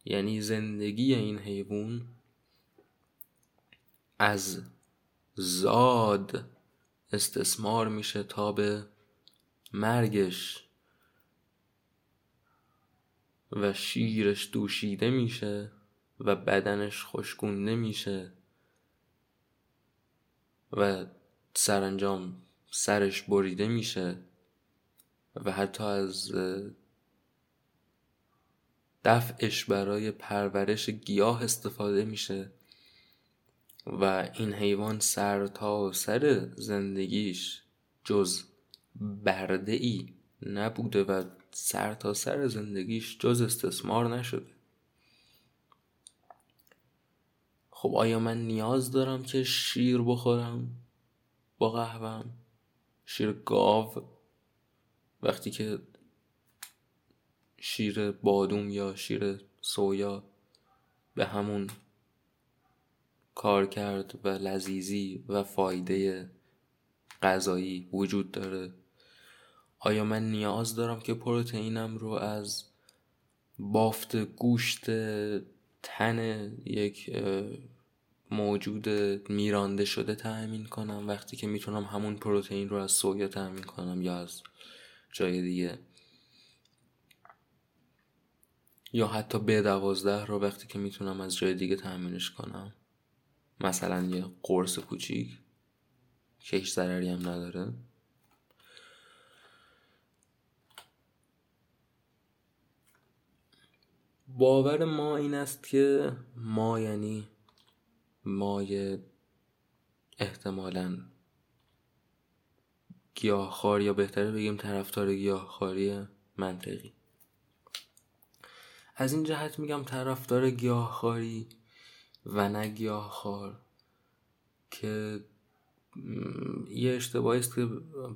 Speaker 1: یعنی زندگی این حیوان از زاد استثمار میشه تا به مرگش و شیرش دوشیده میشه و بدنش خشکون میشه و سرانجام سرش بریده میشه و حتی از دفعش برای پرورش گیاه استفاده میشه. و این حیوان سر تا سر زندگیش جز برده ای نبوده و سر تا سر زندگیش جز استثمار نشده. خب آیا من نیاز دارم که شیر بخورم با قهوهم شیر گاو. وقتی که شیر بادوم یا شیر سویا به همون کار کرد و لذیذی و فایده غذایی وجود داره. آیا من نیاز دارم که پروتئینم رو از بافت گوشت تن یک موجود میرانده شده تأمین کنم وقتی که می‌تونم همون پروتئین رو از سویا تأمین کنم یا از جای دیگه؟ یا حتی به دوازده رو وقتی که می‌تونم از جای دیگه تأمینش کنم؟ مثلا یه قرص کوچیک که هیچ ضرری هم نداره. باور ما این است که ما یعنی مای احتمالا گیاهخوار یا بهتره بگیم طرفدار گیاهخواری منطقی. از این جهت میگم طرفدار گیاهخواری و نه گیاهخوار که یه اشتباهی است که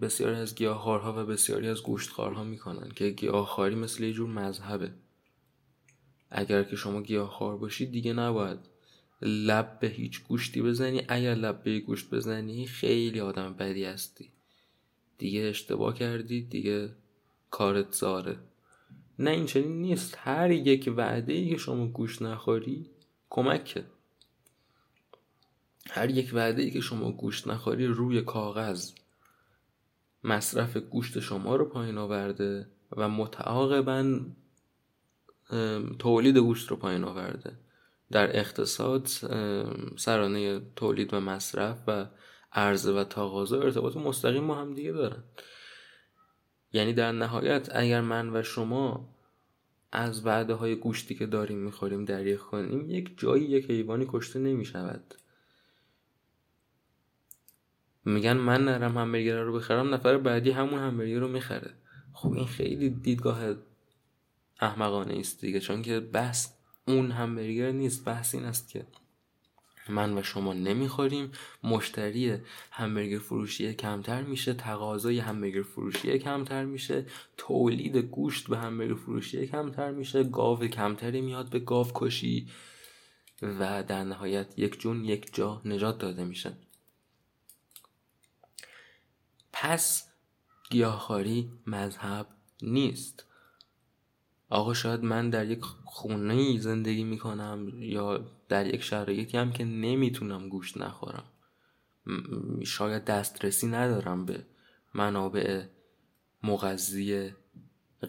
Speaker 1: بسیاری از گیاهخوارها و بسیاری از گوشتخوارها می‌کنن که گیاهخواری مثل یه جور مذهبه. اگر که شما گیاهخوار باشید دیگه نباید لب به هیچ گوشتی بزنی. اگر لب به گوشت بزنی خیلی آدم بدی هستی. دیگه اشتباه کردی دیگه کارت زاره. نه این چنین نیست. هر یک وعده ای که شما گوشت نخوری کمکه. هر یک وعده ای که شما گوشت نخوری روی کاغذ مصرف گوشت شما رو پایین آورده و متعاقبا تولید گوشت رو پایین آورده. در اقتصاد سرانه تولید و مصرف و عرضه و تقاضا ارتباط مستقیم با هم دیگه دارن. یعنی در نهایت اگر من و شما از وعده های گوشتی که داریم می‌خوریم دریغ کنیم یک جایی یک حیوانی کشته نمی‌شود. میگن من نرم همبرگر رو بخرم نفر بعدی همون همبرگر رو می‌خره. خب این خیلی دیدگاه احمقانه است دیگه چون که بحث اون همبرگر نیست بحث این است که من و شما نمی‌خوریم. مشتری همبرگر فروشی کمتر میشه تقاضای همبرگر فروشی کمتر میشه تولید گوشت به همبرگر فروشی کمتر میشه گاو کمتری میاد به گاو کشی و در نهایت یک جون یک جا نجات داده میشه. پس گیاهخواری مذهب نیست. آقا شاید من در یک خونه زندگی می‌کنم یا در یک شرایطی هم که نمی‌تونم گوشت نخورم. شاید دسترسی ندارم به منابع مغذی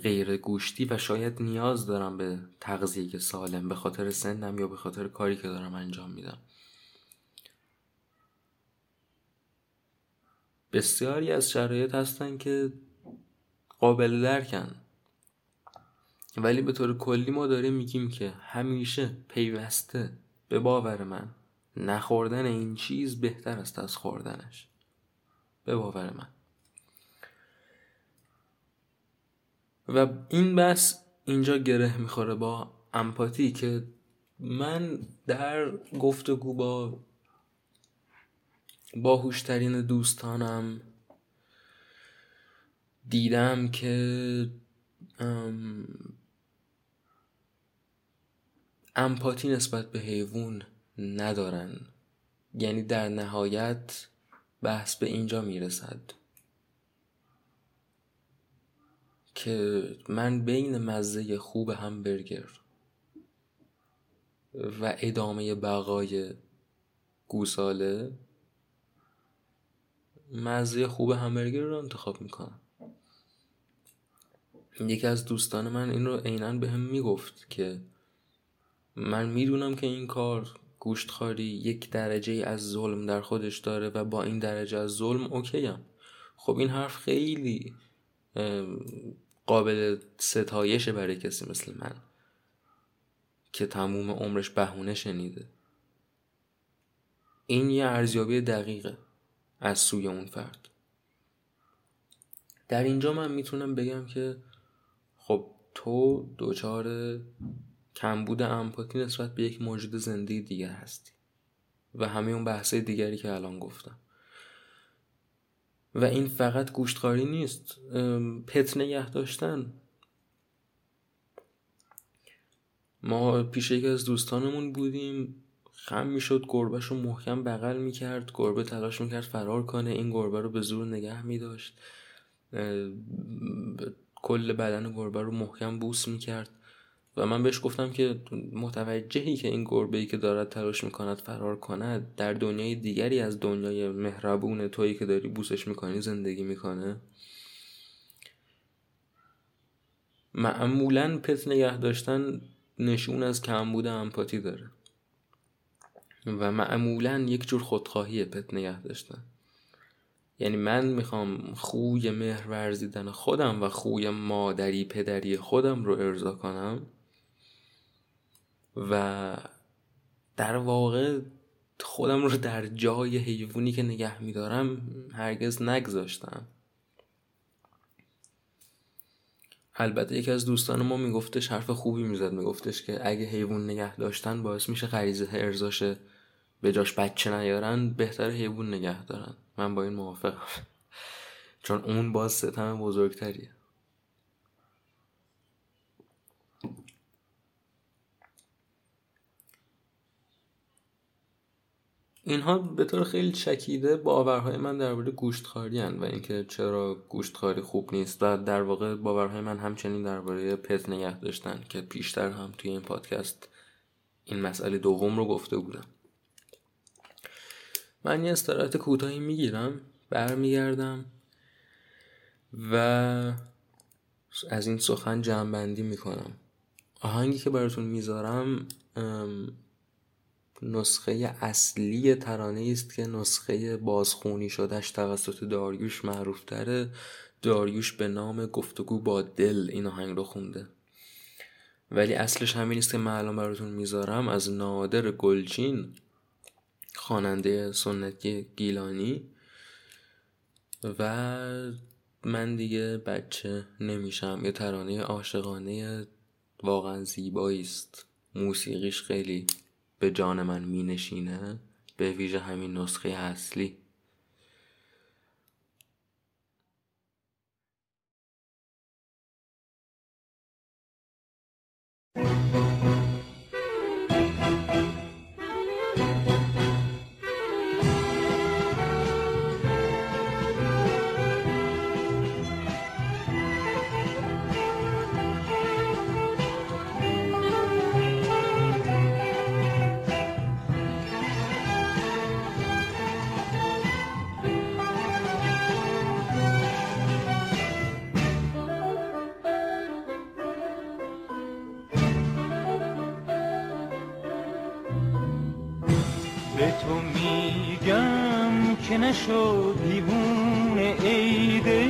Speaker 1: غیر گوشتی و شاید نیاز دارم به تغذیه سالم به خاطر سنم یا به خاطر کاری که دارم انجام میدم. بسیاری از شرایط هستن که قابل درکن. ولی به طور کلی ما داریم میگیم که همیشه پیوسته به باور من نخوردن این چیز بهتر است از خوردنش. به باور من. و این بس اینجا گره می‌خوره با امپاتی که من در گفتگو با باهوشترین دوستانم. دیدم که امپاتی نسبت به حیوان ندارن. یعنی در نهایت بحث به اینجا می‌رسد. که من بین مزه خوب همبرگر و ادامه بقای گوساله مزه خوب همبرگر رو انتخاب می‌کنم. یکی از دوستان من این رو عینا به هم می‌گفت که من می‌دونم که این کار گوشتخواری یک درجه از ظلم در خودش داره و با این درجه از ظلم اوکیم خب این حرف خیلی قابل ستایشه برای کسی مثل من که تموم عمرش بهونه شنیده. این یه ارزیابی دقیقه. از سوی اون فرد. در اینجا من می‌تونم بگم که خب تو دوچار کمبود امپاتی نسبت به یک موجود زنده دیگر هستی و همه اون بحثه دیگری که الان گفتم. و این فقط گوشتخاری نیست. پت نگه داشتن. ما پیش یکی از دوستانمون بودیم. خم می‌شد گربهش رو محکم بغل می‌کرد گربه تلاش می‌کرد فرار کنه این گربه رو به زور نگه میداشت. کل بدن گربه رو محکم بوس می‌کرد. و من بهش گفتم که متوجهی که این گربه ای که دارد تلاش می‌کند فرار کند در دنیای دیگری از دنیای مهربون تویی که داری بوسش می‌کنی زندگی می‌کنه؟ معمولا پت نگه داشتن نشون از کمبود امپاتی داره. و معمولا یک جور خودخواهی پت نگه داشتن. یعنی من می‌خوام خوی مهر ورزیدن خودم و خوی مادری پدری خودم رو ارضا کنم و در واقع خودم رو در جای حیوانی که نگه میدارم هرگز نگذاشتم. البته یکی از دوستان ما میگفتش حرف خوبی می‌زد میگفتش که اگه حیوان نگه داشتن باعث میشه غریزه ارزاش به جاش بچه نیارن بهتر حیوان نگه دارن. من با این موافقم. چون اون باز ستم بزرگتریه. اینها به طور خیلی چکیده باورهای من درباره گوشتخواری و اینکه چرا گوشتخواری خوب نیست و در واقع باورهای من همچنین درباره پت نگه داشتن که پیشتر هم توی این پادکست این مسئله دوم رو گفته بودم. من یه استراحت کوتاهی می‌گیرم برمیگردم و از این سخن جمعبندی می‌کنم. آهنگی که براتون می‌ذارم نسخه اصلی ترانه است که نسخه بازخونی شدهش توسط داریوش معروف تره داریوش به نام گفتگو با دل این آهنگ رو خونده. ولی اصلش همین است که من الان براتون می‌ذارم. از نادر گلچین خواننده سنتی گیلانی و من دیگه بچه نمیشم. یه ترانه عاشقانه واقعا زیبایی است. موسیقیش خیلی به جان من مینشینه. به ویژه همین نسخه اصلی.
Speaker 3: نشو دیوون عیده.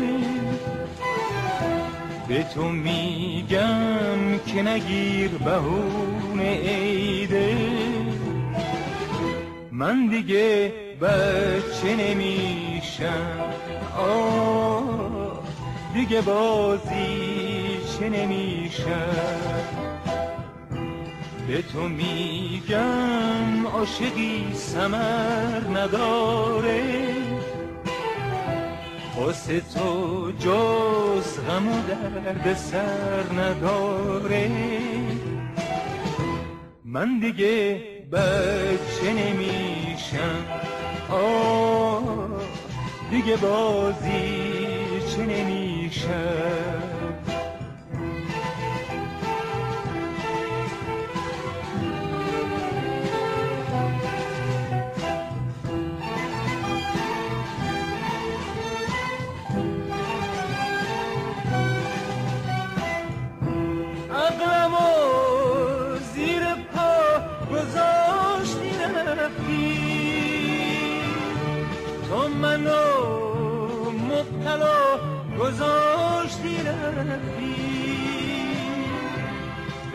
Speaker 3: به تو میگم که نگیر بهون عیده. من دیگه بچه نمیشم. آه دیگه بازی چه نمیشم. به تو میگم عاشقی سمر نداره. واسه تو جز غم و درد سر نداره. من دیگه بچه نمیشم. آه دیگه بازی چه نمیشم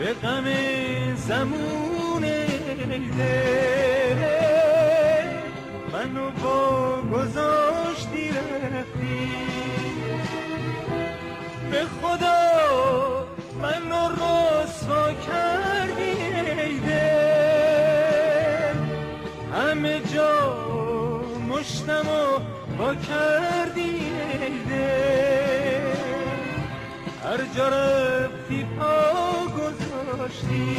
Speaker 3: به غم زمون منو با گذاشتی رفتی. به خدا منو رسوا کردی دل. همه جا مشتم و با کردی هر جا رفتی پا گذاشتی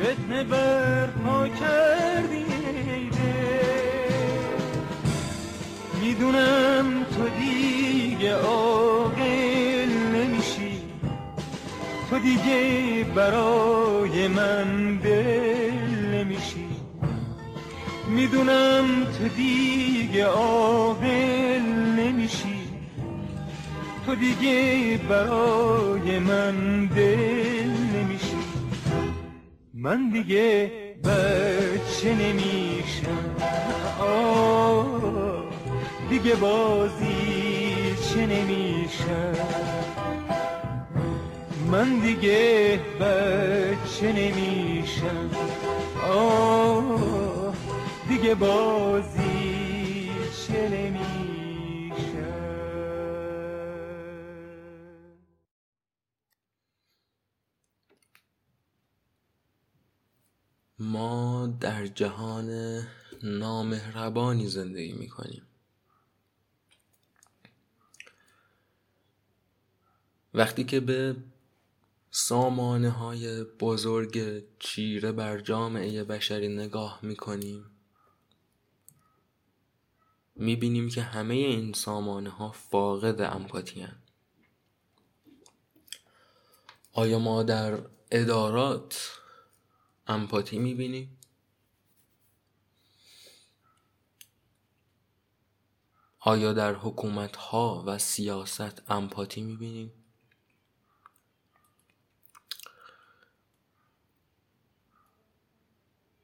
Speaker 3: فتنه بر پا کردی می‌دونم تو دیگه عاقل نمیشی. تو دیگه برای من دل نمیشی. می‌دونم تو دیگه عاقل تو دیگه برای من دل نمیشی. من دیگه بچه نمیشم. آه دیگه بازی چه نمیشم. من دیگه بچه نمیشم. آه دیگه بازی
Speaker 1: جهان نامهربانی زندگی می‌کنیم وقتی که به سامانه های بزرگ چیره بر جامعه بشری نگاه می‌کنیم می‌بینیم که همه این سامانه ها فاقد امپاتی هن. آیا ما در ادارات امپاتی می‌بینیم؟ آیا در حکومت ها و سیاست امپاتی می‌بینیم؟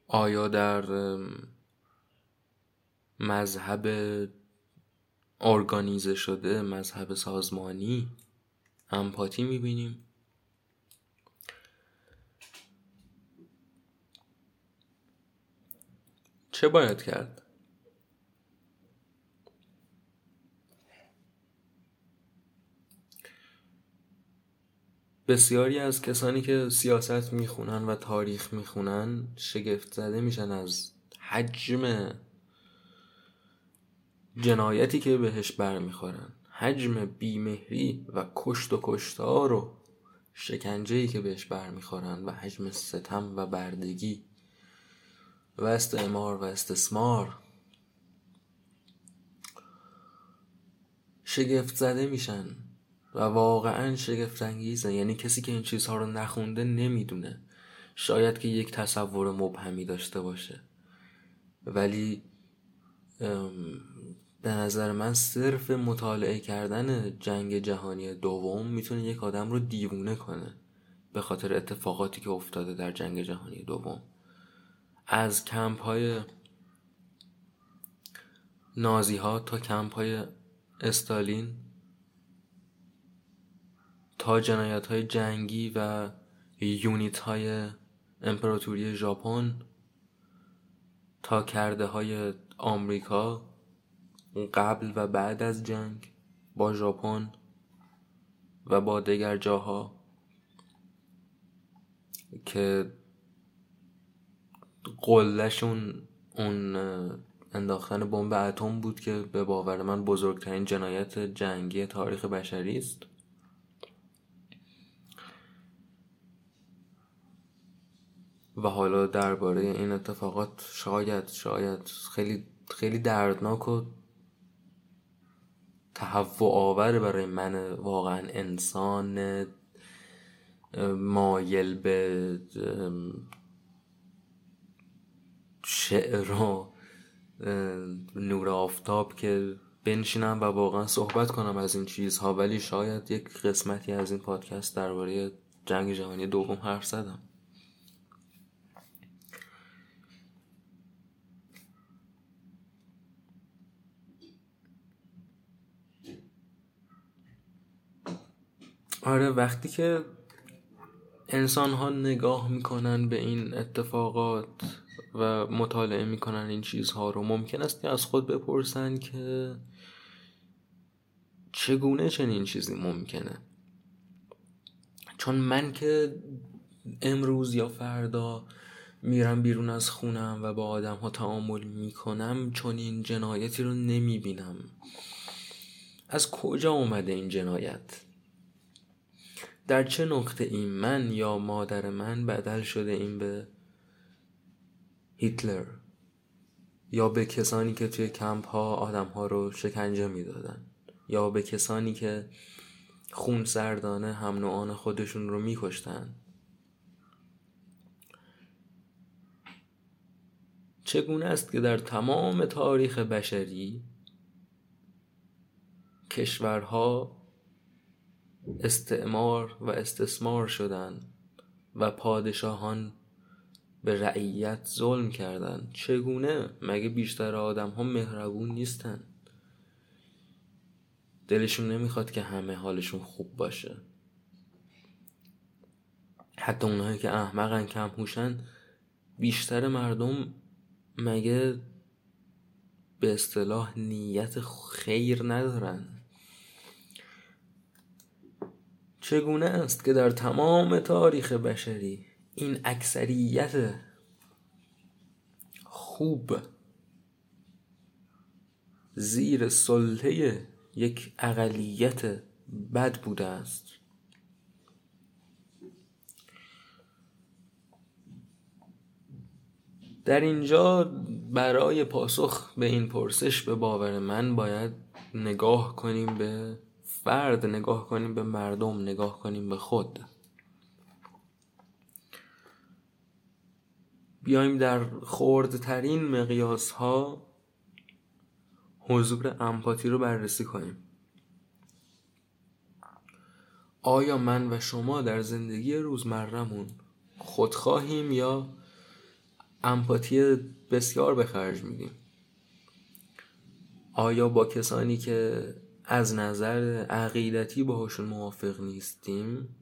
Speaker 1: آیا در مذهب ارگانیزه شده مذهب سازمانی امپاتی می‌بینیم چه باید کرد بسیاری از کسانی که سیاست می‌خونن و تاریخ می‌خونن شگفت زده میشن از حجم جنایتی که بهش برمیخورن. حجم بیمهری و کشت و کشتار و شکنجهی که بهش برمیخورن و حجم ستم و بردگی و استعمار و استثمار. شگفت زده میشن. و واقعا شگفت انگیزه یعنی کسی که این چیزها رو نخونده نمی‌دونه. شاید که یک تصور مبهمی داشته باشه. ولی به نظر من صرف مطالعه کردن جنگ جهانی دوم می‌تونه یک آدم رو دیوونه کنه به خاطر اتفاقاتی که افتاده در جنگ جهانی دوم. از کمپ های نازی ها تا کمپ های استالین تا جنایت های جنگی و یونیت های امپراتوری ژاپن تا کرده های آمریکا قبل و بعد از جنگ با ژاپن و با دیگر جاها که قلهشون اون انداختن بمب اتم بود که به باور من بزرگترین جنایت جنگی تاریخ بشری است. و حالا درباره این اتفاقات شاید شاید خیلی خیلی دردناک و تهوع آور برای من واقعا انسان مایل به شعر و نور آفتاب که بنشینم و واقعا صحبت کنم از این چیزها. ولی شاید یک قسمتی از این پادکست درباره جنگ جهانی دوم حرف زدم. آره وقتی که انسان ها نگاه می‌کنن به این اتفاقات و مطالعه می‌کنن این چیزها رو ممکن است که از خود بپرسن که چگونه چنین چیزی ممکنه. چون من که امروز یا فردا میرم بیرون از خونم و با آدم ها تعامل می‌کنم چون این جنایتی رو نمی‌بینم. از کجا اومده این جنایت؟ در چه نقطه این من یا مادر من بدل شده این به هیتلر یا به کسانی که توی کمپ ها آدم ها رو شکنجه می‌دادن یا به کسانی که خون سردانه هم نوعان خودشون رو میکشتن؟ چگونه است که در تمام تاریخ بشری کشورها استعمار و استثمار شدند و پادشاهان به رعیت ظلم کردند. چگونه؟ مگه بیشتر آدم ها مهربون نیستن؟ دلشون نمی‌خواد که همه حالشون خوب باشه. حتی اونهایی که احمقن کم هوشن بیشتر مردم مگه به اصطلاح نیت خیر ندارن؟ چگونه است که در تمام تاریخ بشری این اکثریت خوب زیر سلطه یک اقلیت بد بوده است؟ در اینجا برای پاسخ به این پرسش به باور من باید نگاه کنیم به فرد نگاه کنیم به مردم نگاه کنیم به خود. بیایم در خردترین مقیاس ها حضور امپاتی رو بررسی کنیم. آیا من و شما در زندگی روزمرهمون خودخواهیم یا امپاتی بسیار به خرج میدیم؟ آیا با کسانی که از نظر عقیدتی باهاشون موافق نیستیم.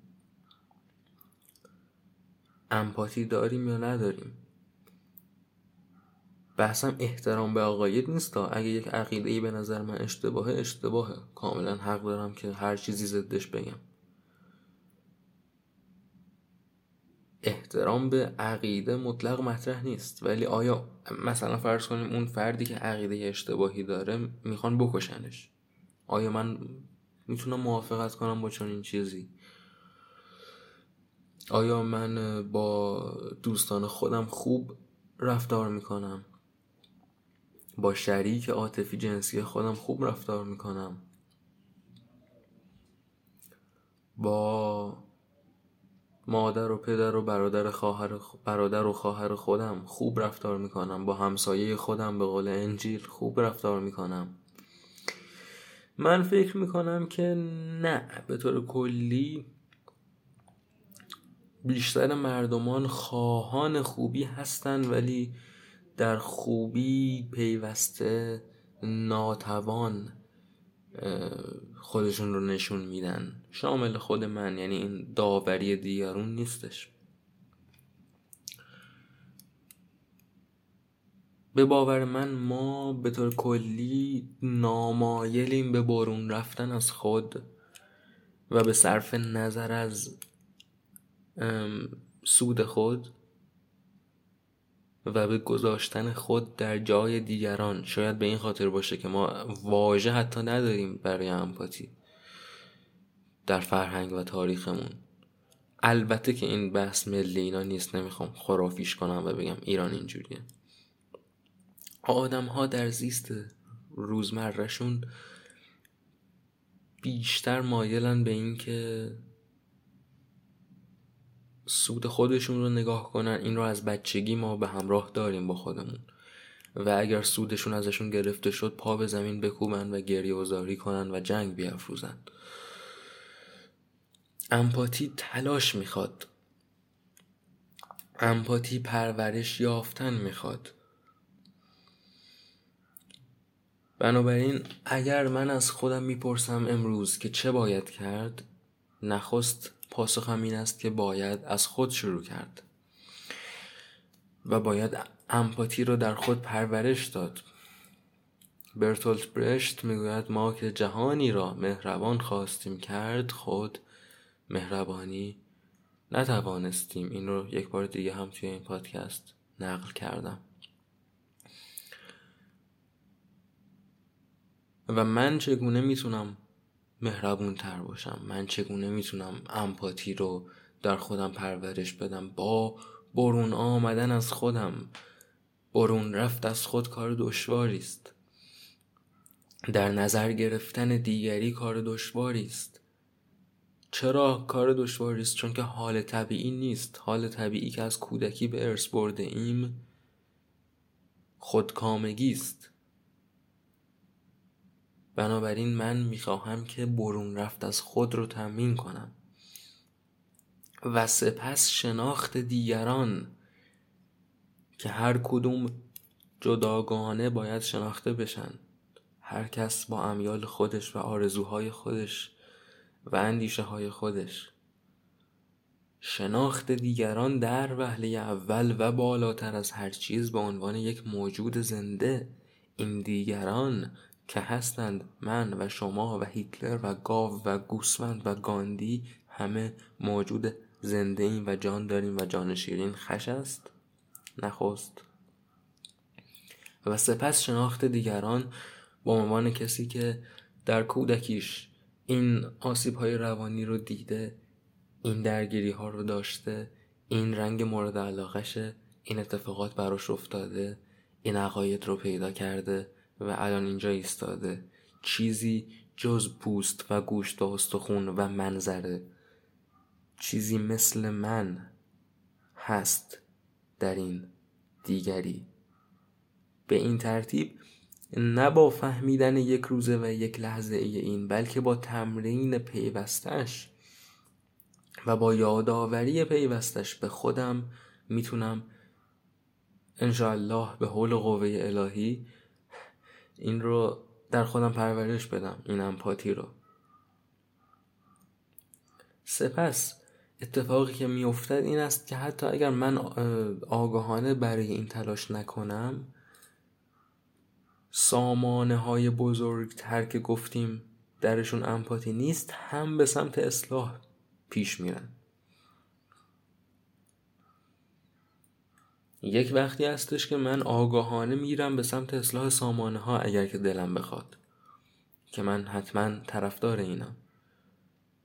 Speaker 1: امپاتی داریم یا نداریم؟ بحثم احترام به عقاید نیست اگه یک عقیده ای به نظر من اشتباهه اشتباهه. کاملا حق دارم که هر چیزی ضدش بگم. احترام به عقیده مطلق مطرح نیست. ولی آیا مثلا فرض کنیم اون فردی که عقیده اشتباهی داره می‌خوان بکشنش؟ آیا من می‌تونم موافقت کنم با چنین چیزی؟ آیا من با دوستان خودم خوب رفتار می‌کنم؟ با شریک عاطفی جنسی خودم خوب رفتار می‌کنم؟ با مادر و پدر و برادر خواهر برادر و خواهر خودم خوب رفتار می‌کنم. با همسایه خودم به قول انجیل خوب رفتار می‌کنم. من فکر می‌کنم که نه به طور کلی بیشتر مردمان خواهان خوبی هستن ولی در خوبی پیوسته ناتوان خودشون رو نشون میدن. شامل خود من یعنی این داوری دیگرون نیستش. به باور من ما به طور کلی نامایلیم به بارون رفتن از خود و به صرف نظر از سود خود و به گذاشتن خود در جای دیگران. شاید به این خاطر باشه که ما واژه حتی نداریم برای امپاتی در فرهنگ و تاریخمون. البته که این بحث ملی اینا نیست نمی‌خوام خرافیش کنم و بگم ایران اینجوریه. آدم ها در زیست روزمرهشون بیشتر مایلن به این که سود خودشون رو نگاه کنن. این رو از بچگی ما به همراه داریم با خودمون. و اگر سودشون ازشون گرفته شد پا به زمین بکوبن و گریه و کنن و جنگ بیافروزن. امپاتی تلاش می‌خواد. امپاتی پرورش یافتن می‌خواد. بنابراین اگر من از خودم می‌پرسم امروز که چه باید کرد نخست پاسخم این است که باید از خود شروع کرد. و باید امپاتی رو در خود پرورش داد. برتولت برشت می‌گوید ما که جهانی را مهربان خواستیم کرد خود مهربانی نتوانستیم. این رو یک بار دیگه هم توی این پادکست نقل کردم. و من چگونه می‌تونم مهربون تر باشم؟ من چگونه می‌تونم امپاتی رو در خودم پرورش بدم؟ با برون آمدن از خودم. برون رفت از خود کار دشواری است. در نظر گرفتن دیگری کار دشواری است. چرا کار دشواری است؟ چون که حال طبیعی نیست. حال طبیعی که از کودکی به ارث برده ایم خودکامگی است. بنابراین من می‌خواهم که برون رفت از خود رو تمرین کنم. و سپس شناخت دیگران که هر کدوم جداگانه باید شناخته بشن. هر کس با امیال خودش و آرزوهای خودش و اندیشه های خودش. شناخت دیگران در وهله اول و بالاتر از هر چیز به عنوان یک موجود زنده این دیگران که هستند من و شما و هیتلر و گاو و گوسفند و گاندی همه موجود زنده ایم و جان داریم و جان شیرین خش است. نخست. و سپس شناخت دیگران با عنوان کسی که در کودکیش این آسیب های روانی رو دیده این درگیری ها رو داشته این رنگ مورد علاقشه این اتفاقات براش افتاده این عقاید رو پیدا کرده. و الان اینجا ایستاده. چیزی جز پوست و گوشت و استخون و منظره. چیزی مثل من هست در این دیگری. به این ترتیب نه با فهمیدن یک روزه و یک لحظه ای این بلکه با تمرین پیوستش و با یادآوری پیوستش به خودم می‌تونم انشاءالله به حول قوه الهی این رو در خودم پرورش بدم این امپاتی رو. سپس اتفاقی که میافتد این است که حتی اگر من آگاهانه برای این تلاش نکنم سامانه های بزرگتر که گفتیم درشون امپاتی نیست هم به سمت اصلاح پیش میرن. یک وقتی هستش که من آگاهانه میرم به سمت اصلاح سامانه ها اگر که دلم بخواد. که من حتما طرفدار اینم.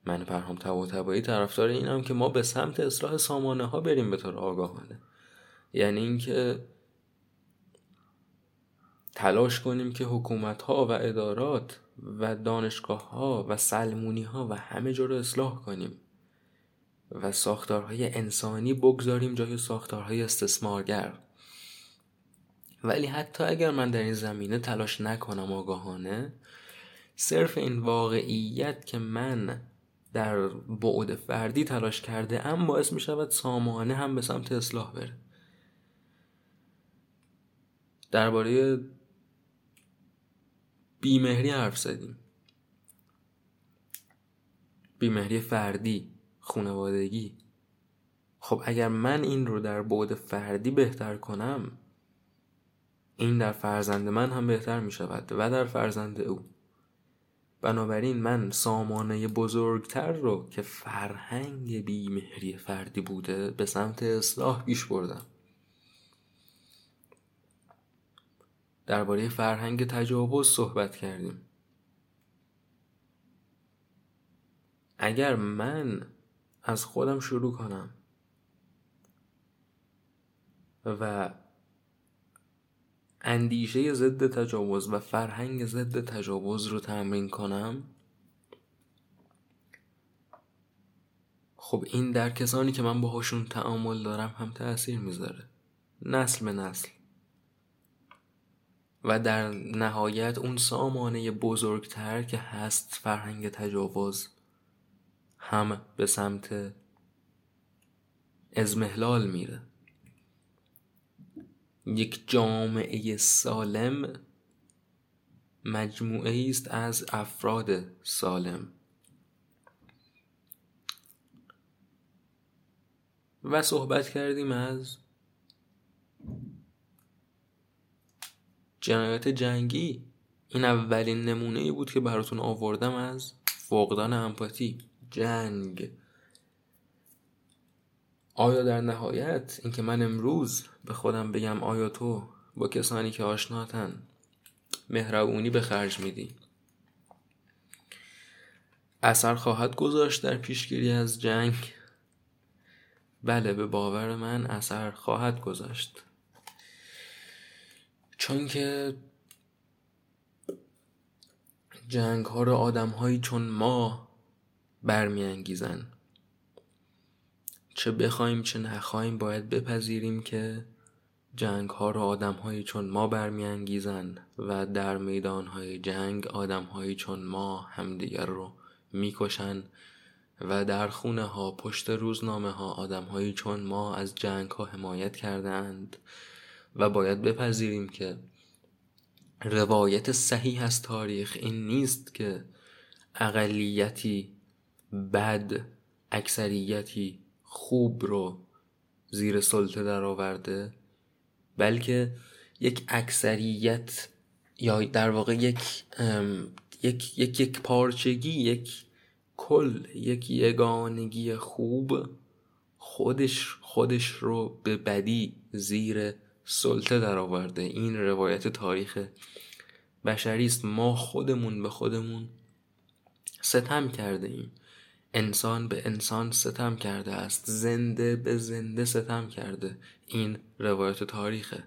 Speaker 1: من پرهام تبا تبایی طرفدار اینم که ما به سمت اصلاح سامانه ها بریم به طور آگاهانه. یعنی اینکه تلاش کنیم که حکومت ها و ادارات و دانشگاه ها و سلمونی ها و همه جا رو اصلاح کنیم. و ساختارهای انسانی بگذاریم جای ساختارهای استثمارگر. ولی حتی اگر من در این زمینه تلاش نکنم آگاهانه صرف این واقعیت که من در بعد فردی تلاش کرده ام باعث می شود سامانه هم به سمت اصلاح بره. درباره بیمهری حرف زدیم. بیمهری فردی. خونوادگی خب اگر من این رو در بعد فردی بهتر کنم این در فرزند من هم بهتر می شود و در فرزند او. بنابراین من سامانه بزرگتر رو که فرهنگ بیمهری فردی بوده به سمت اصلاح پیش بردم. درباره فرهنگ تجاوز صحبت کردیم. اگر من از خودم شروع کنم. و اندیشه ضد تجاوز و فرهنگ ضد تجاوز رو تمرین کنم. خب این در کسانی که من باهاشون تعامل دارم هم تاثیر می‌ذاره. نسل به نسل. و در نهایت اون سامانه بزرگتر که هست فرهنگ تجاوز هم به سمت ازمهلال میره. یک جامعه سالم مجموعه است از افراد سالم. و صحبت کردیم از جنایات جنگی. این اولین نمونه ای بود که براتون آوردم از فقدان امپاتی. جنگ. آیا در نهایت اینکه من امروز به خودم بگم آیا تو با کسانی که آشناتن مهربونی به خرج میدی؟ اثر خواهد گذاشت در پیشگیری از جنگ. بله به باور من اثر خواهد گذاشت. چون که جنگ ها رو آدم هایی چون ما برمیانگیزن. چه بخوایم چه نخواهیم باید بپذیریم که جنگ ها رو آدم هایی چون ما برمیانگیزن و در میدان های جنگ آدم هایی چون ما همدیگر رو می‌کشن و در خونه ها پشت روزنامه ها آدم هایی چون ما از جنگ ها حمایت کردند و باید بپذیریم که روایت صحیح از تاریخ این نیست که اقلیتی بد اکثریتی خوب رو زیر سلطه در آورده بلکه یک اکثریت یا در واقع یک یک یک یک پارچگی یک کل یک یگانگی خوب خودش خودش رو به بدی زیر سلطه در آورده این روایت تاریخ بشری است. ما خودمون به خودمون ستم کرده ایم. انسان به انسان ستم کرده است. زنده به زنده ستم کرده. این روایت تاریخه.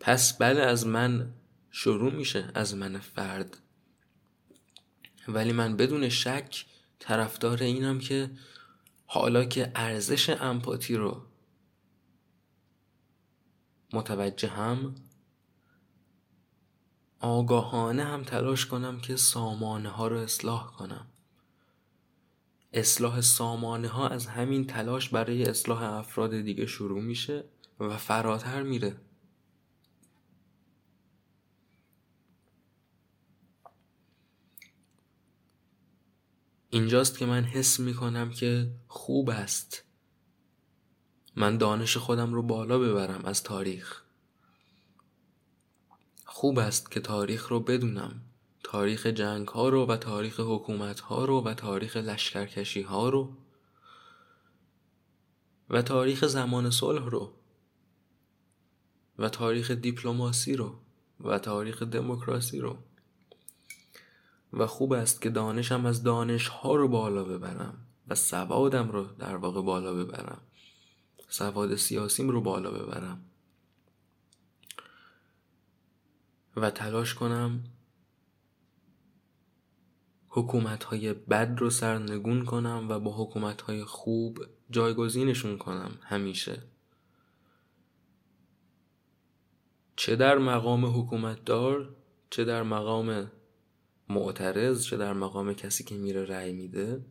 Speaker 1: پس بله از من شروع میشه از من فرد. ولی من بدون شک طرفدار اینم که حالا که ارزش امپاتی رو متوجه هم آگاهانه هم تلاش کنم که سامانه ها رو اصلاح کنم. اصلاح سامانه ها از همین تلاش برای اصلاح افراد دیگه شروع میشه و فراتر میره. اینجاست که من حس می‌کنم که خوب است. من دانش خودم رو بالا ببرم از تاریخ. خوب است که تاریخ رو بدونم. تاریخ جنگ ها رو و تاریخ حکومت ها رو و تاریخ لشکرکشی ها رو و تاریخ زمان صلح رو و تاریخ دیپلماسی رو و تاریخ دموکراسی رو. و خوب است که دانشم از دانش ها رو بالا ببرم و سوادم رو در واقع بالا ببرم. سواد سیاسیم رو بالا ببرم. و تلاش کنم حکومت های بد رو سرنگون کنم و با حکومت های خوب جایگزینشون کنم همیشه. چه در مقام حکومت دار چه در مقام معترض چه در مقام کسی که میره رأی میده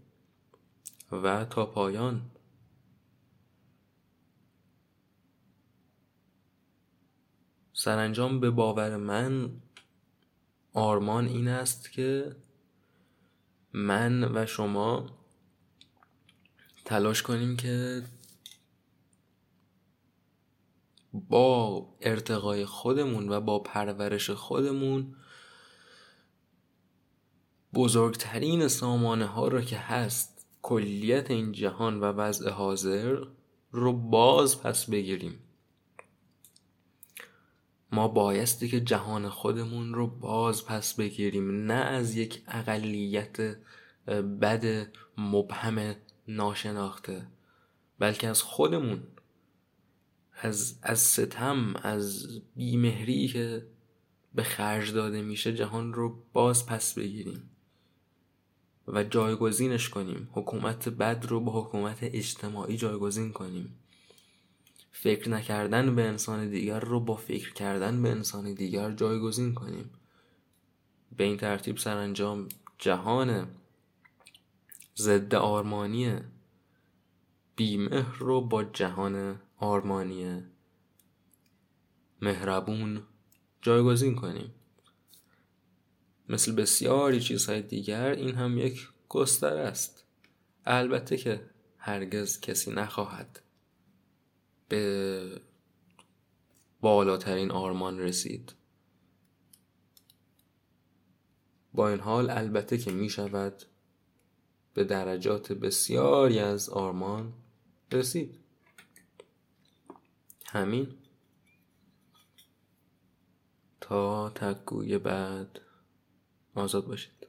Speaker 1: و تا پایان. سرانجام به باور من آرمان این است که من و شما تلاش کنیم که با ارتقای خودمون و با پرورش خودمون بزرگترین سامانه ها رو که هست کلیت این جهان و وضع حاضر رو باز پس بگیریم. ما بایستی که جهان خودمون رو باز پس بگیریم نه از یک اقلیت بد مبهم ناشناخته بلکه از خودمون از, از ستم از بیمهری که به خرج داده میشه جهان رو باز پس بگیریم و جایگزینش کنیم حکومت بد رو با حکومت اجتماعی جایگزین کنیم. فکر نکردن به انسان دیگر رو با فکر کردن به انسان دیگر جایگزین کنیم. به این ترتیب سرانجام جهان ضد آرمانی بیمهر رو با جهان آرمانی مهربون جایگزین کنیم. مثل بسیاری چیزهای دیگر این هم یک گستر است. البته که هرگز کسی نخواهد به بالاترین آرمان رسید. با این حال البته که می شود به درجات بسیاری از آرمان رسید. همین. تا تکوی بعد. آزاد باشید.